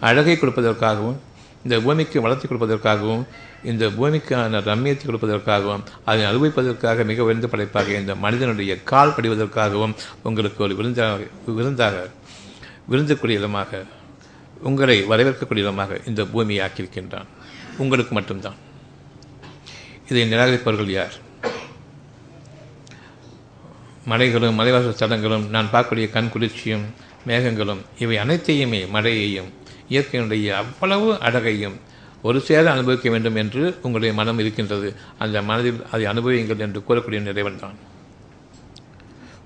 Speaker 1: அழகை கொடுப்பதற்காகவும் இந்த பூமிக்கு வளர்த்தி கொடுப்பதற்காகவும் இந்த பூமிக்கான ரம்மியத்தை கொடுப்பதற்காகவும் அதை அனுபவிப்பதற்காக மிக உயர்ந்த படைப்பாக இந்த மனிதனுடைய கால் படிவதற்காகவும் உங்களுக்கு ஒரு விருந்தாக விருந்தாக விருந்தக்கூடிய இடமாக உங்களை வரவேற்கக்கூடிய இடமாக இந்த பூமியை ஆக்கியிருக்கின்றான். உங்களுக்கு மட்டும்தான். இதை நிராகரிப்பவர்கள் யார்? மலைகளும் மலைவாசல் தடங்களும் நான் பார்க்கக்கூடிய கண் குளிர்ச்சியும் மேகங்களும் இவை அனைத்தையுமே மழையையும் இயற்கையினுடைய அவ்வளவு அழகையும் ஒரு சேர அனுபவிக்க வேண்டும் என்று உங்களுடைய மனம் இருக்கின்றது. அந்த மனதில் அதை அனுபவியுங்கள் என்று கூறக்கூடிய நிறைவன் தான்.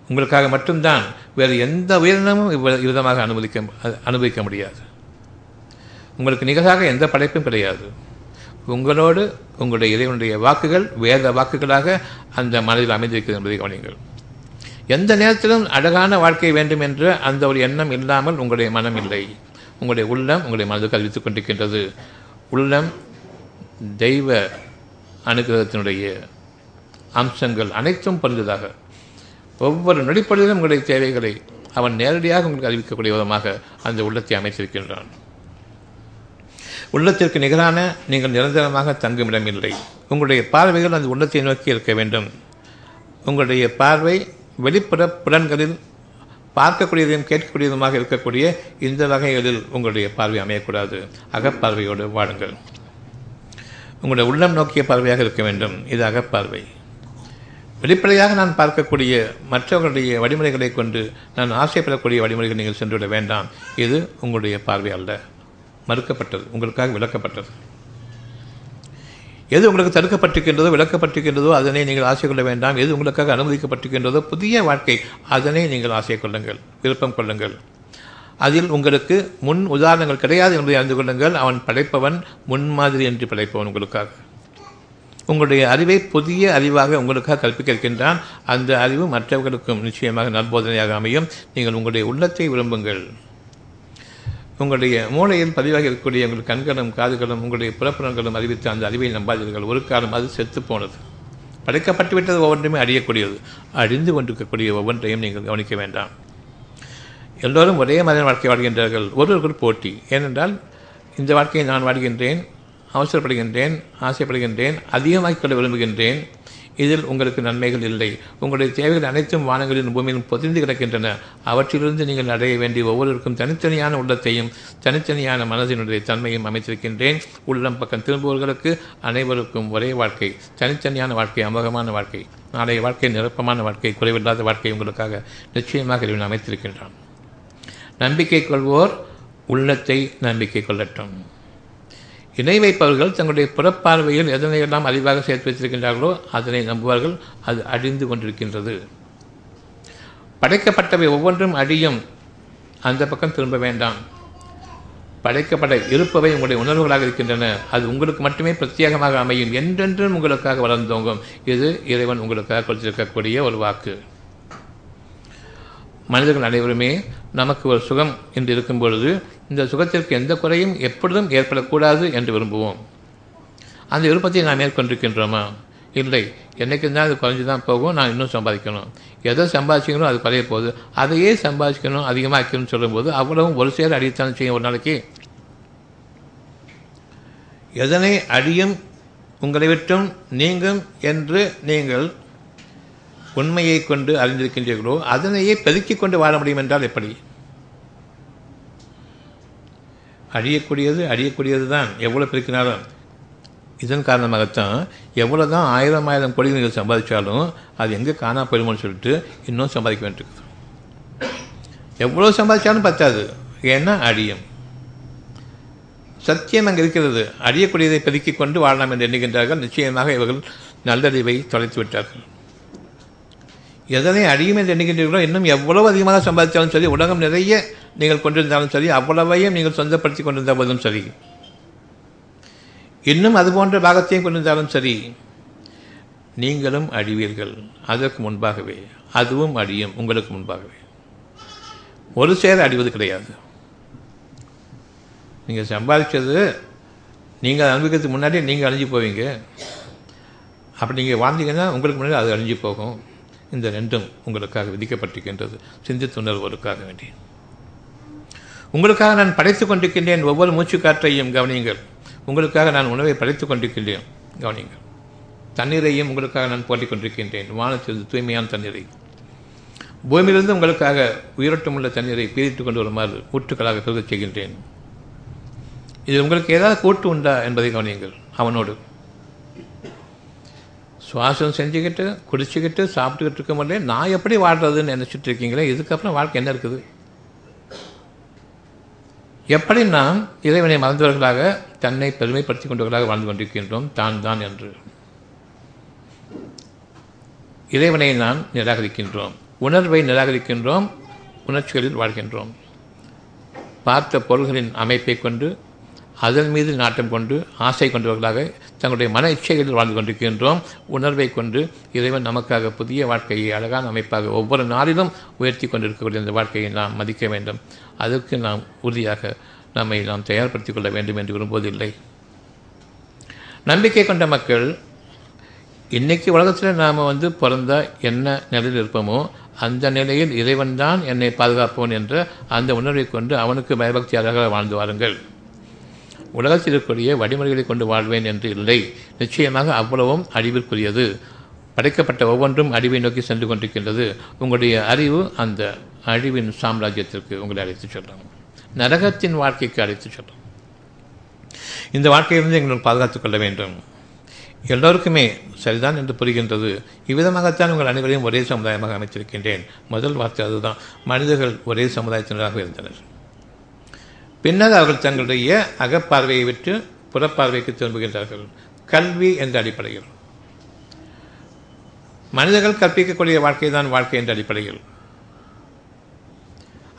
Speaker 1: உங்களுக்காக மட்டும்தான் வேறு எந்த உயிரினமும் இவ்விதமாக அனுமதிக்க அனுபவிக்க முடியாது. உங்களுக்கு நிகழாக எந்த படைப்பும் கிடையாது. உங்களோடு உங்களுடைய இறைவனுடைய வாக்குகள் வேத வாக்குகளாக அந்த மனதில் அமைந்திருக்கிறது என்பதை கவனியுங்கள். எந்த நேரத்திலும் அழகான வாழ்க்கை வேண்டும் என்று அந்த ஒரு எண்ணம் இல்லாமல் உங்களுடைய மனம் இல்லை. உங்களுடைய உள்ளம் உங்களுடைய மனதுக்கு அறிவித்துக் கொண்டிருக்கின்றது. உள்ளம் தெய்வ அனுகிரகத்தினுடைய அம்சங்கள் அனைத்தும் பொருந்ததாக. ஒவ்வொரு நொடிப்பொழுதிலும் உங்களுடைய தேவைகளை அவன் நேரடியாக உங்களுக்கு அறிவிக்கக்கூடிய விதமாக அந்த உள்ளத்தை அமைத்திருக்கின்றான். உள்ளத்திற்கு நிகரான நீங்கள் நிரந்தரமாக தங்குமிடம் இல்லை உங்களுடைய பார்வைகள் அந்த உள்ளத்தை நோக்கி இருக்க வேண்டும். உங்களுடைய பார்வை வெளிப்புற புலன்களில் பார்க்கக்கூடியதையும் கேட்கக்கூடியதுமாக இருக்கக்கூடிய இந்த வகைகளில் உங்களுடைய பார்வை அமையக்கூடாது. அகப்பார்வையோடு வாழுங்கள். உங்களுடைய உள்ளம் நோக்கிய பார்வையாக இருக்க வேண்டும். இது அகப்பார்வை. வெளிப்படையாக நான் பார்க்கக்கூடிய மற்றவர்களுடைய வழிமுறைகளை கொண்டு நான் ஆசைப்படக்கூடிய வழிமுறைகள் நீங்கள் சென்றுவிட வேண்டாம். இது உங்களுடைய பார்வை அல்ல. மறுக்கப்பட்டது உங்களுக்காக விளக்கப்பட்டது. எது உங்களுக்கு தடுக்கப்பட்டிருக்கின்றதோ விளக்கப்பட்டிருக்கின்றதோ அதனை நீங்கள் ஆசை கொள்ள வேண்டாம். எது உங்களுக்காக அனுமதிக்கப்பட்டிருக்கின்றதோ புதிய வாழ்க்கை அதனை நீங்கள் ஆசை கொள்ளுங்கள் விருப்பம் கொள்ளுங்கள். அதில் உங்களுக்கு முன் உதாரணங்கள் கிடையாது என்பதை அறிந்து கொள்ளுங்கள். அவன் படைப்பவன் முன்மாதிரி என்று படைப்பவன் உங்களுக்காக. உங்களுடைய அறிவை புதிய அறிவாக உங்களுக்காக கற்பிக்க இருக்கின்றான். அந்த அறிவு மற்றவர்களுக்கும் நிச்சயமாக நற்போதனையாக அமையும். நீங்கள் உங்களுடைய உள்ளத்தை விரும்புங்கள். உங்களுடைய மூளையில் பதிவாக இருக்கக்கூடிய உங்கள் கண்களும் காதுகளும் உங்களுடைய புறப்புறங்களும் அறிவித்து அந்த அறிவை நம்பாதீர்கள். ஒரு காலம் அது செத்து போனது. படைக்கப்பட்டு விட்டது ஒவ்வொன்றுமே அழியக்கூடியது. அழிந்து கொண்டிருக்கக்கூடிய ஒவ்வொன்றையும் நீங்கள் கவனிக்க வேண்டாம். எல்லோரும் ஒரே மாதிரி வாழ்க்கை வாழ்கின்றார்கள். ஒருவருக்கு போட்டி. ஏனென்றால் இந்த வாழ்க்கையை நான் வாழ்கின்றேன் அவசரப்படுகின்றேன் ஆசைப்படுகின்றேன் அதிகமாக்கிக் கொள்ள விரும்புகின்றேன் இதில் உங்களுக்கு நன்மைகள் இல்லை. உங்களுடைய தேவைகள் அனைத்தும் வானங்களின் பூமியிலும் பொதிந்து கிடக்கின்றன. அவற்றிலிருந்து நீங்கள் அடைய வேண்டிய ஒவ்வொருவருக்கும் தனித்தனியான உள்ளத்தையும் தனித்தனியான மனதினுடைய தன்மையும் அமைத்திருக்கின்றேன். உள்ளம் பக்கம் திரும்புவர்களுக்கு அனைவருக்கும் ஒரே வாழ்க்கை தனித்தனியான வாழ்க்கை அமோகமான வாழ்க்கை. நாளைய வாழ்க்கை நிரப்பமான வாழ்க்கை குறைவில்லாத வாழ்க்கை உங்களுக்காக நிச்சயமாக இறைவன் அமைத்திருக்கின்றான். நம்பிக்கை கொள்வோர் உள்ளத்தை நம்பிக்கை கொள்ளட்டும். இணை வைப்பவர்கள் தங்களுடைய புறப்பார்வையில் எதனையெல்லாம் அறிவாக சேர்த்து வைத்திருக்கின்றார்களோ அதனை நம்புவார்கள். அது அழிந்து கொண்டிருக்கின்றது. படைக்கப்பட்டவை ஒவ்வொன்றும் அழியும். அந்த பக்கம் திரும்ப வேண்டாம். படைக்கப்பட இருப்பவை உங்களுடைய உணர்வுகளாக இருக்கின்றன. அது உங்களுக்கு மட்டுமே பிரத்யேகமாக அமையும். என்றென்றும் உங்களுக்காக வளர்ந்தோங்கும். இது இறைவன் உங்களுக்காக கொடுத்திருக்கக்கூடிய ஒரு வாக்கு. மனிதர்கள் அனைவருமே நமக்கு ஒரு சுகம் என்று இருக்கும் பொழுது இந்த சுகத்திற்கு எந்த குறையும் எப்பொழுதும் ஏற்படக்கூடாது என்று விரும்புவோம். அந்த விருப்பத்தை நாம் மேற்கொண்டிருக்கின்றோமா? இல்லை. என்னைக்கு தான் அது குறைஞ்சி தான் போகும். நான் இன்னும் சம்பாதிக்கணும். எதை சம்பாதிச்சிக்கணும் அது குறைய போகுது. அதையே சம்பாதிக்கணும் அதிகமாக்கணும்னு சொல்லும்போது அவ்வளவும் ஒரு சேர் அடித்தான் செய்யும் ஒரு நாளைக்கு. எதனை அழியும் உங்களை விட்டும் நீங்கும் என்று நீங்கள் உண்மையை கொண்டு அறிந்திருக்கின்றீர்களோ அதனையே பெருக்கிக் கொண்டு வாழ முடியும் என்றால் எப்படி? அழியக்கூடியது அழியக்கூடியது தான் எவ்வளோ பெருக்கினாலும். இதன் காரணமாகத்தான் எவ்வளோ தான் ஆயிரம் ஆயிரம் கோடி நீங்கள் சம்பாதிச்சாலும் அது எங்கே காணா போயிடுமோன்னு சொல்லிட்டு இன்னும் சம்பாதிக்க வேண்டியிருக்கு எவ்வளோ சம்பாதிச்சாலும் பத்தாது. ஏன்னா அழியும். சத்தியம் அங்கே இருக்கிறது. அழியக்கூடியதை பெருக்கிக் கொண்டு வாழலாம் என்று எண்ணுகின்றார்கள். நிச்சயமாக இவர்கள் நல்லறிவை தொலைத்து விட்டார்கள். எதனை அழியும் என்று எண்ணுகின்றீர்களோ இன்னும் எவ்வளவு அதிகமாக சம்பாதித்தாலும் சரி உலகம் நிறைய நீங்கள் கொண்டிருந்தாலும் சரி அவ்வளவையும் நீங்கள் சொந்தப்படுத்தி கொண்டிருந்த போதும் சரி. இன்னும் அது போன்ற பாகத்தையும் கொண்டிருந்தாலும் சரி நீங்களும் அழிவீர்கள். அதற்கு முன்பாகவே அதுவும் அழியும் உங்களுக்கு முன்பாகவே. ஒரு சேர அழிவது கிடையாது. நீங்கள் சம்பாதிச்சது நீங்கள் அனுபவிக்கிறதுக்கு முன்னாடி நீங்கள் அழிஞ்சு போவீங்க. அப்படி நீங்கள் வாழ்ந்தீங்கன்னா உங்களுக்கு முன்னாடி அது அழிஞ்சு போகும். இந்த ரெண்டும் உங்களுக்காக விதிக்கப்பட்டிருக்கின்றது. சிந்தித்துணர்வோருக்காக வேண்டி. உங்களுக்காக நான் படைத்துக் கொண்டிருக்கின்றேன். ஒவ்வொரு மூச்சு காற்றையும் கவனியுங்கள். உங்களுக்காக நான் உணவை படைத்துக் கொண்டிருக்கின்றேன். கவனியுங்கள். தண்ணீரையும் உங்களுக்காக நான் போட்டிக் கொண்டிருக்கின்றேன். வானத்திலிருந்து தூய்மையான தண்ணீரை. பூமியிலிருந்து உங்களுக்காக உயிரோட்டமுள்ள தண்ணீரை பீரிட்டுக் கொண்டு வருமாறு ஊற்றுக்களாக பெருகச் செய்கின்றேன். இது உங்களுக்கு ஏதாவது கூட்டு உண்டா என்பதை கவனியுங்கள். அவனோடு. சுவாசம் செஞ்சுக்கிட்டு குடிச்சுக்கிட்டு சாப்பிட்டுக்கிட்டு இருக்க முடியல நான் எப்படி வாழ்றதுன்னு நினச்சிட்டு இருக்கீங்களே? இதுக்கப்புறம் வாழ்க்கை என்ன இருக்குது? எப்படி நாம் இறைவனை மறந்தவர்களாக தன்னை பெருமைப்படுத்திக் கொண்டவர்களாக வாழ்ந்து கொண்டிருக்கின்றோம்? தான் தான் என்று. இறைவனை நாம் நிராகரிக்கின்றோம். உணர்வை நிராகரிக்கின்றோம். உணர்ச்சிகளில் வாழ்கின்றோம். பார்த்த பொருள்களின் அமைப்பை கொண்டு அதன் மீது நாட்டம் கொண்டு ஆசை கொண்டவர்களாக தங்களுடைய மன இச்சைகளில் வாழ்ந்து கொண்டிருக்கின்றோம். உணர்வை கொண்டு இறைவன் நமக்காக புதிய வாழ்க்கையை அழகான அமைப்பாக ஒவ்வொரு நாளிலும் உயர்த்தி கொண்டிருக்கக்கூடிய இந்த வாழ்க்கையை நாம் மதிக்க வேண்டும். அதற்கு நாம் உறுதியாக நம்மை நாம் தயார்படுத்திக் கொள்ள வேண்டும் என்று விரும்புவதில்லை. நம்பிக்கை கொண்ட மக்கள் இன்றைக்கி உலகத்தில் நாம் வந்து பிறந்த என்ன நிலையில் இருப்போமோ அந்த நிலையில் இறைவன்தான் என்னை பாதுகாப்போன் என்ற அந்த உணர்வை கொண்டு அவனுக்கு பயபக்தியாளர்களாக வாழ்ந்து வாருங்கள். உலகத்தில் இருக்கக்கூடிய வழிமுறைகளை கொண்டு வாழ்வேன் என்று இல்லை. நிச்சயமாக அவ்வளவும் அழிவிற்குரியது படைக்கப்பட்ட ஒவ்வொன்றும் அழிவை நோக்கி சென்று கொண்டிருக்கின்றது. உங்களுடைய அறிவு அந்த அழிவின் சாம்ராஜ்யத்திற்கு உங்களை அழைத்துச் செல்லும். நரகத்தின் வாழ்க்கைக்கு அழைத்துச் செல்லும். இந்த வாழ்க்கையிலிருந்து எங்களுக்கு பாதுகாத்துக் கொள்ள வேண்டும். எல்லோருக்குமே சரிதான் என்று புரிகின்றது. இவ்விதமாகத்தான் உங்கள் அனைவரையும் ஒரே சமுதாயமாக அமைத்திருக்கின்றேன். முதல் வார்த்தை அதுதான். மனிதர்கள் ஒரே சமுதாயத்தினராக இருந்தனர். பின்னர் அவர்கள் தங்களுடைய அகப்பார்வையை விட்டு புறப்பார்வைக்கு திரும்புகின்றார்கள். கல்வி என்ற அடிப்படையில். மனிதர்கள் கற்பிக்கக்கூடிய வாழ்க்கை தான் வாழ்க்கை என்ற அடிப்படையில்.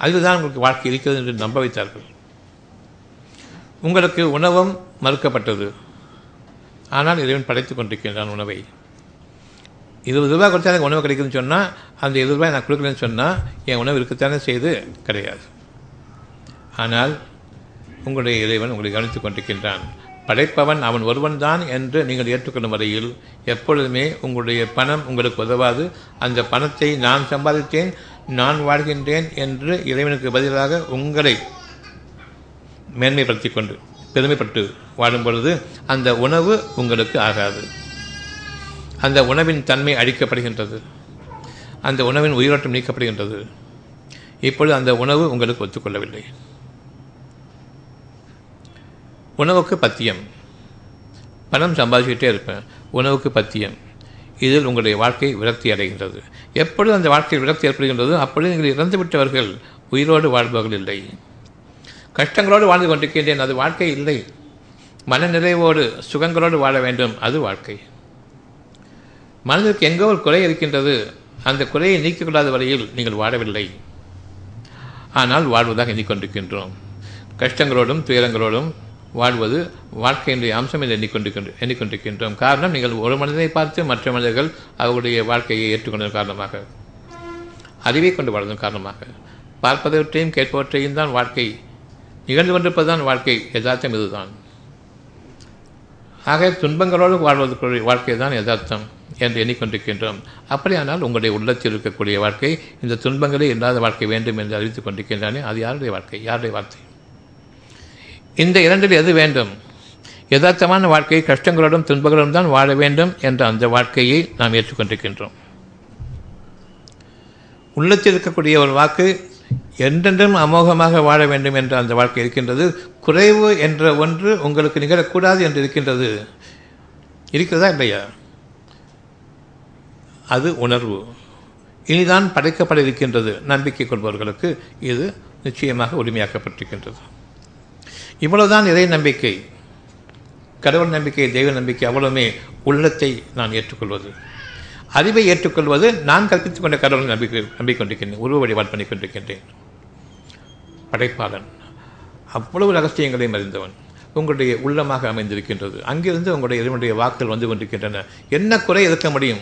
Speaker 1: அதுதான் உங்களுக்கு வாழ்க்கை இருக்கிறது என்று நம்ப வைத்தார்கள். உங்களுக்கு உணவும் மறுக்கப்பட்டது. ஆனால் இறைவன் படைத்துக் கொண்டிருக்கின்றான் உணவை. இருபது ரூபாய் கொடுத்தா எனக்கு உணவு கிடைக்குதுன்னு சொன்னால் அந்த இருபது ரூபாய் நான் கொடுக்கலன்னு சொன்னால் என் உணவு இருக்கத்தானே செய்து கிடையாது. ஆனால் உங்களுடைய இறைவன் உங்களை கவனித்துக் கொண்டிருக்கின்றான். படைப்பவன் அவன் ஒருவன் தான் என்று நீங்கள் ஏற்றுக்கொள்ளும் வரையில் எப்பொழுதுமே உங்களுடைய பணம் உங்களுக்கு உதவாது. அந்த பணத்தை நான் சம்பாதித்தேன் நான் வாழ்கின்றேன் என்று இறைவனுக்கு பதிலாக உங்களை மேன்மைப்படுத்தி கொண்டு பெருமைப்பட்டு வாழும் பொழுது அந்த உணவு உங்களுக்கு ஆகாது. அந்த உணவின் தன்மை அழிக்கப்படுகின்றது. அந்த உணவின் உயிரோட்டம் நீக்கப்படுகின்றது. இப்பொழுது அந்த உணவு உங்களுக்கு ஒத்துக்கொள்ளவில்லை. உணவுக்கு பத்தியம். பணம் சம்பாதிச்சுக்கிட்டே இருப்பேன். உணவுக்கு பத்தியம். இதில் உங்களுடைய வாழ்க்கை விரக்தி அடைகின்றது. எப்பொழுது அந்த வாழ்க்கையில் விரக்தி ஏற்படுகின்றதோ அப்பொழுது நீங்கள் இறந்துவிட்டவர்கள் உயிரோடு வாழ்பவர்கள் இல்லை. கஷ்டங்களோடு வாழ்ந்து கொண்டிருக்கின்றேன். அது வாழ்க்கை இல்லை. மன நிறைவோடு சுகங்களோடு வாழ வேண்டும். அது வாழ்க்கை. மனதிற்கு எங்கோ ஒரு குறை இருக்கின்றது. அந்த குறையை நீக்கிக் கொள்ளாத வரையில் நீங்கள் வாழவில்லை. ஆனால் வாழ்வதாக எண்ணிக்கொண்டிருக்கின்றோம் கஷ்டங்களோடும் துயரங்களோடும் வாழ்வது வாழ்க்கையினுடைய அம்சம் என்று எண்ணிக்கொண்டிருக்கின்ற எண்ணிக்கொண்டிருக்கின்றோம். காரணம் நீங்கள் ஒரு மனிதனை பார்த்து மற்ற மனிதர்கள் அவருடைய வாழ்க்கையை ஏற்றுக்கொண்டதன் காரணமாக அறிவை கொண்டு வாழ்வதன் காரணமாக. பார்ப்பதவற்றையும் கேட்பவற்றையும் தான் வாழ்க்கை நிகழ்ந்து கொண்டிருப்பதுதான் வாழ்க்கை யதார்த்தம் இதுதான். ஆக துன்பங்களோடு வாழ்வதற்குரிய வாழ்க்கை தான் யதார்த்தம் என்று எண்ணிக்கொண்டிருக்கின்றோம். அப்படியானால் உங்களுடைய உள்ளத்தில் இருக்கக்கூடிய வாழ்க்கை இந்த துன்பங்களே இல்லாத வாழ்க்கை வேண்டும் என்று அறிவித்துக் கொண்டிருக்கின்றானே அது யாருடைய வாழ்க்கை? யாருடைய வார்த்தை? இந்த இரண்டில் எது வேண்டும்? யதார்த்தமான வாழ்க்கை கஷ்டங்களோடும் துன்பங்களோடும் தான் வாழ வேண்டும் என்ற அந்த வாழ்க்கையை நாம் ஏற்றுக்கொண்டிருக்கின்றோம். உள்ளத்தில் இருக்கக்கூடிய ஒரு வாக்கு என்றென்றும் அமோகமாக வாழ வேண்டும் என்ற அந்த வாழ்க்கை இருக்கின்றது. குறைவு என்ற ஒன்று உங்களுக்கு நிகழக்கூடாது என்று இருக்கின்றது. இருக்கிறதா இல்லையா? அது உணர்வு. இனிதான் படைக்கப்பட இருக்கின்றது நம்பிக்கை கொள்பவர்களுக்கு. இது நிச்சயமாக உரிமையாக்கப்பட்டிருக்கின்றது. இவ்வளவுதான் இறை நம்பிக்கை. கடவுள் நம்பிக்கை தெய்வ நம்பிக்கை அவ்வளவுமே உள்ளத்தை நான் ஏற்றுக்கொள்வது. அறிவை ஏற்றுக்கொள்வது நான் கற்பித்துக் கொண்ட கடவுளை நம்பிக்கை நம்பிக்கொண்டிருக்கின்றேன். உருவ வழிபாடு பண்ணி கொண்டிருக்கின்றேன் படைப்பாளன். அவ்வளவு ரகசியங்களையும் அறிந்தவன். உங்களுடைய உள்ளமாக அமைந்திருக்கின்றது. அங்கிருந்து உங்களுடைய இறைவனுடைய வாக்குகள் வந்து கொண்டிருக்கின்றன. என்ன குறை இருக்க முடியும்?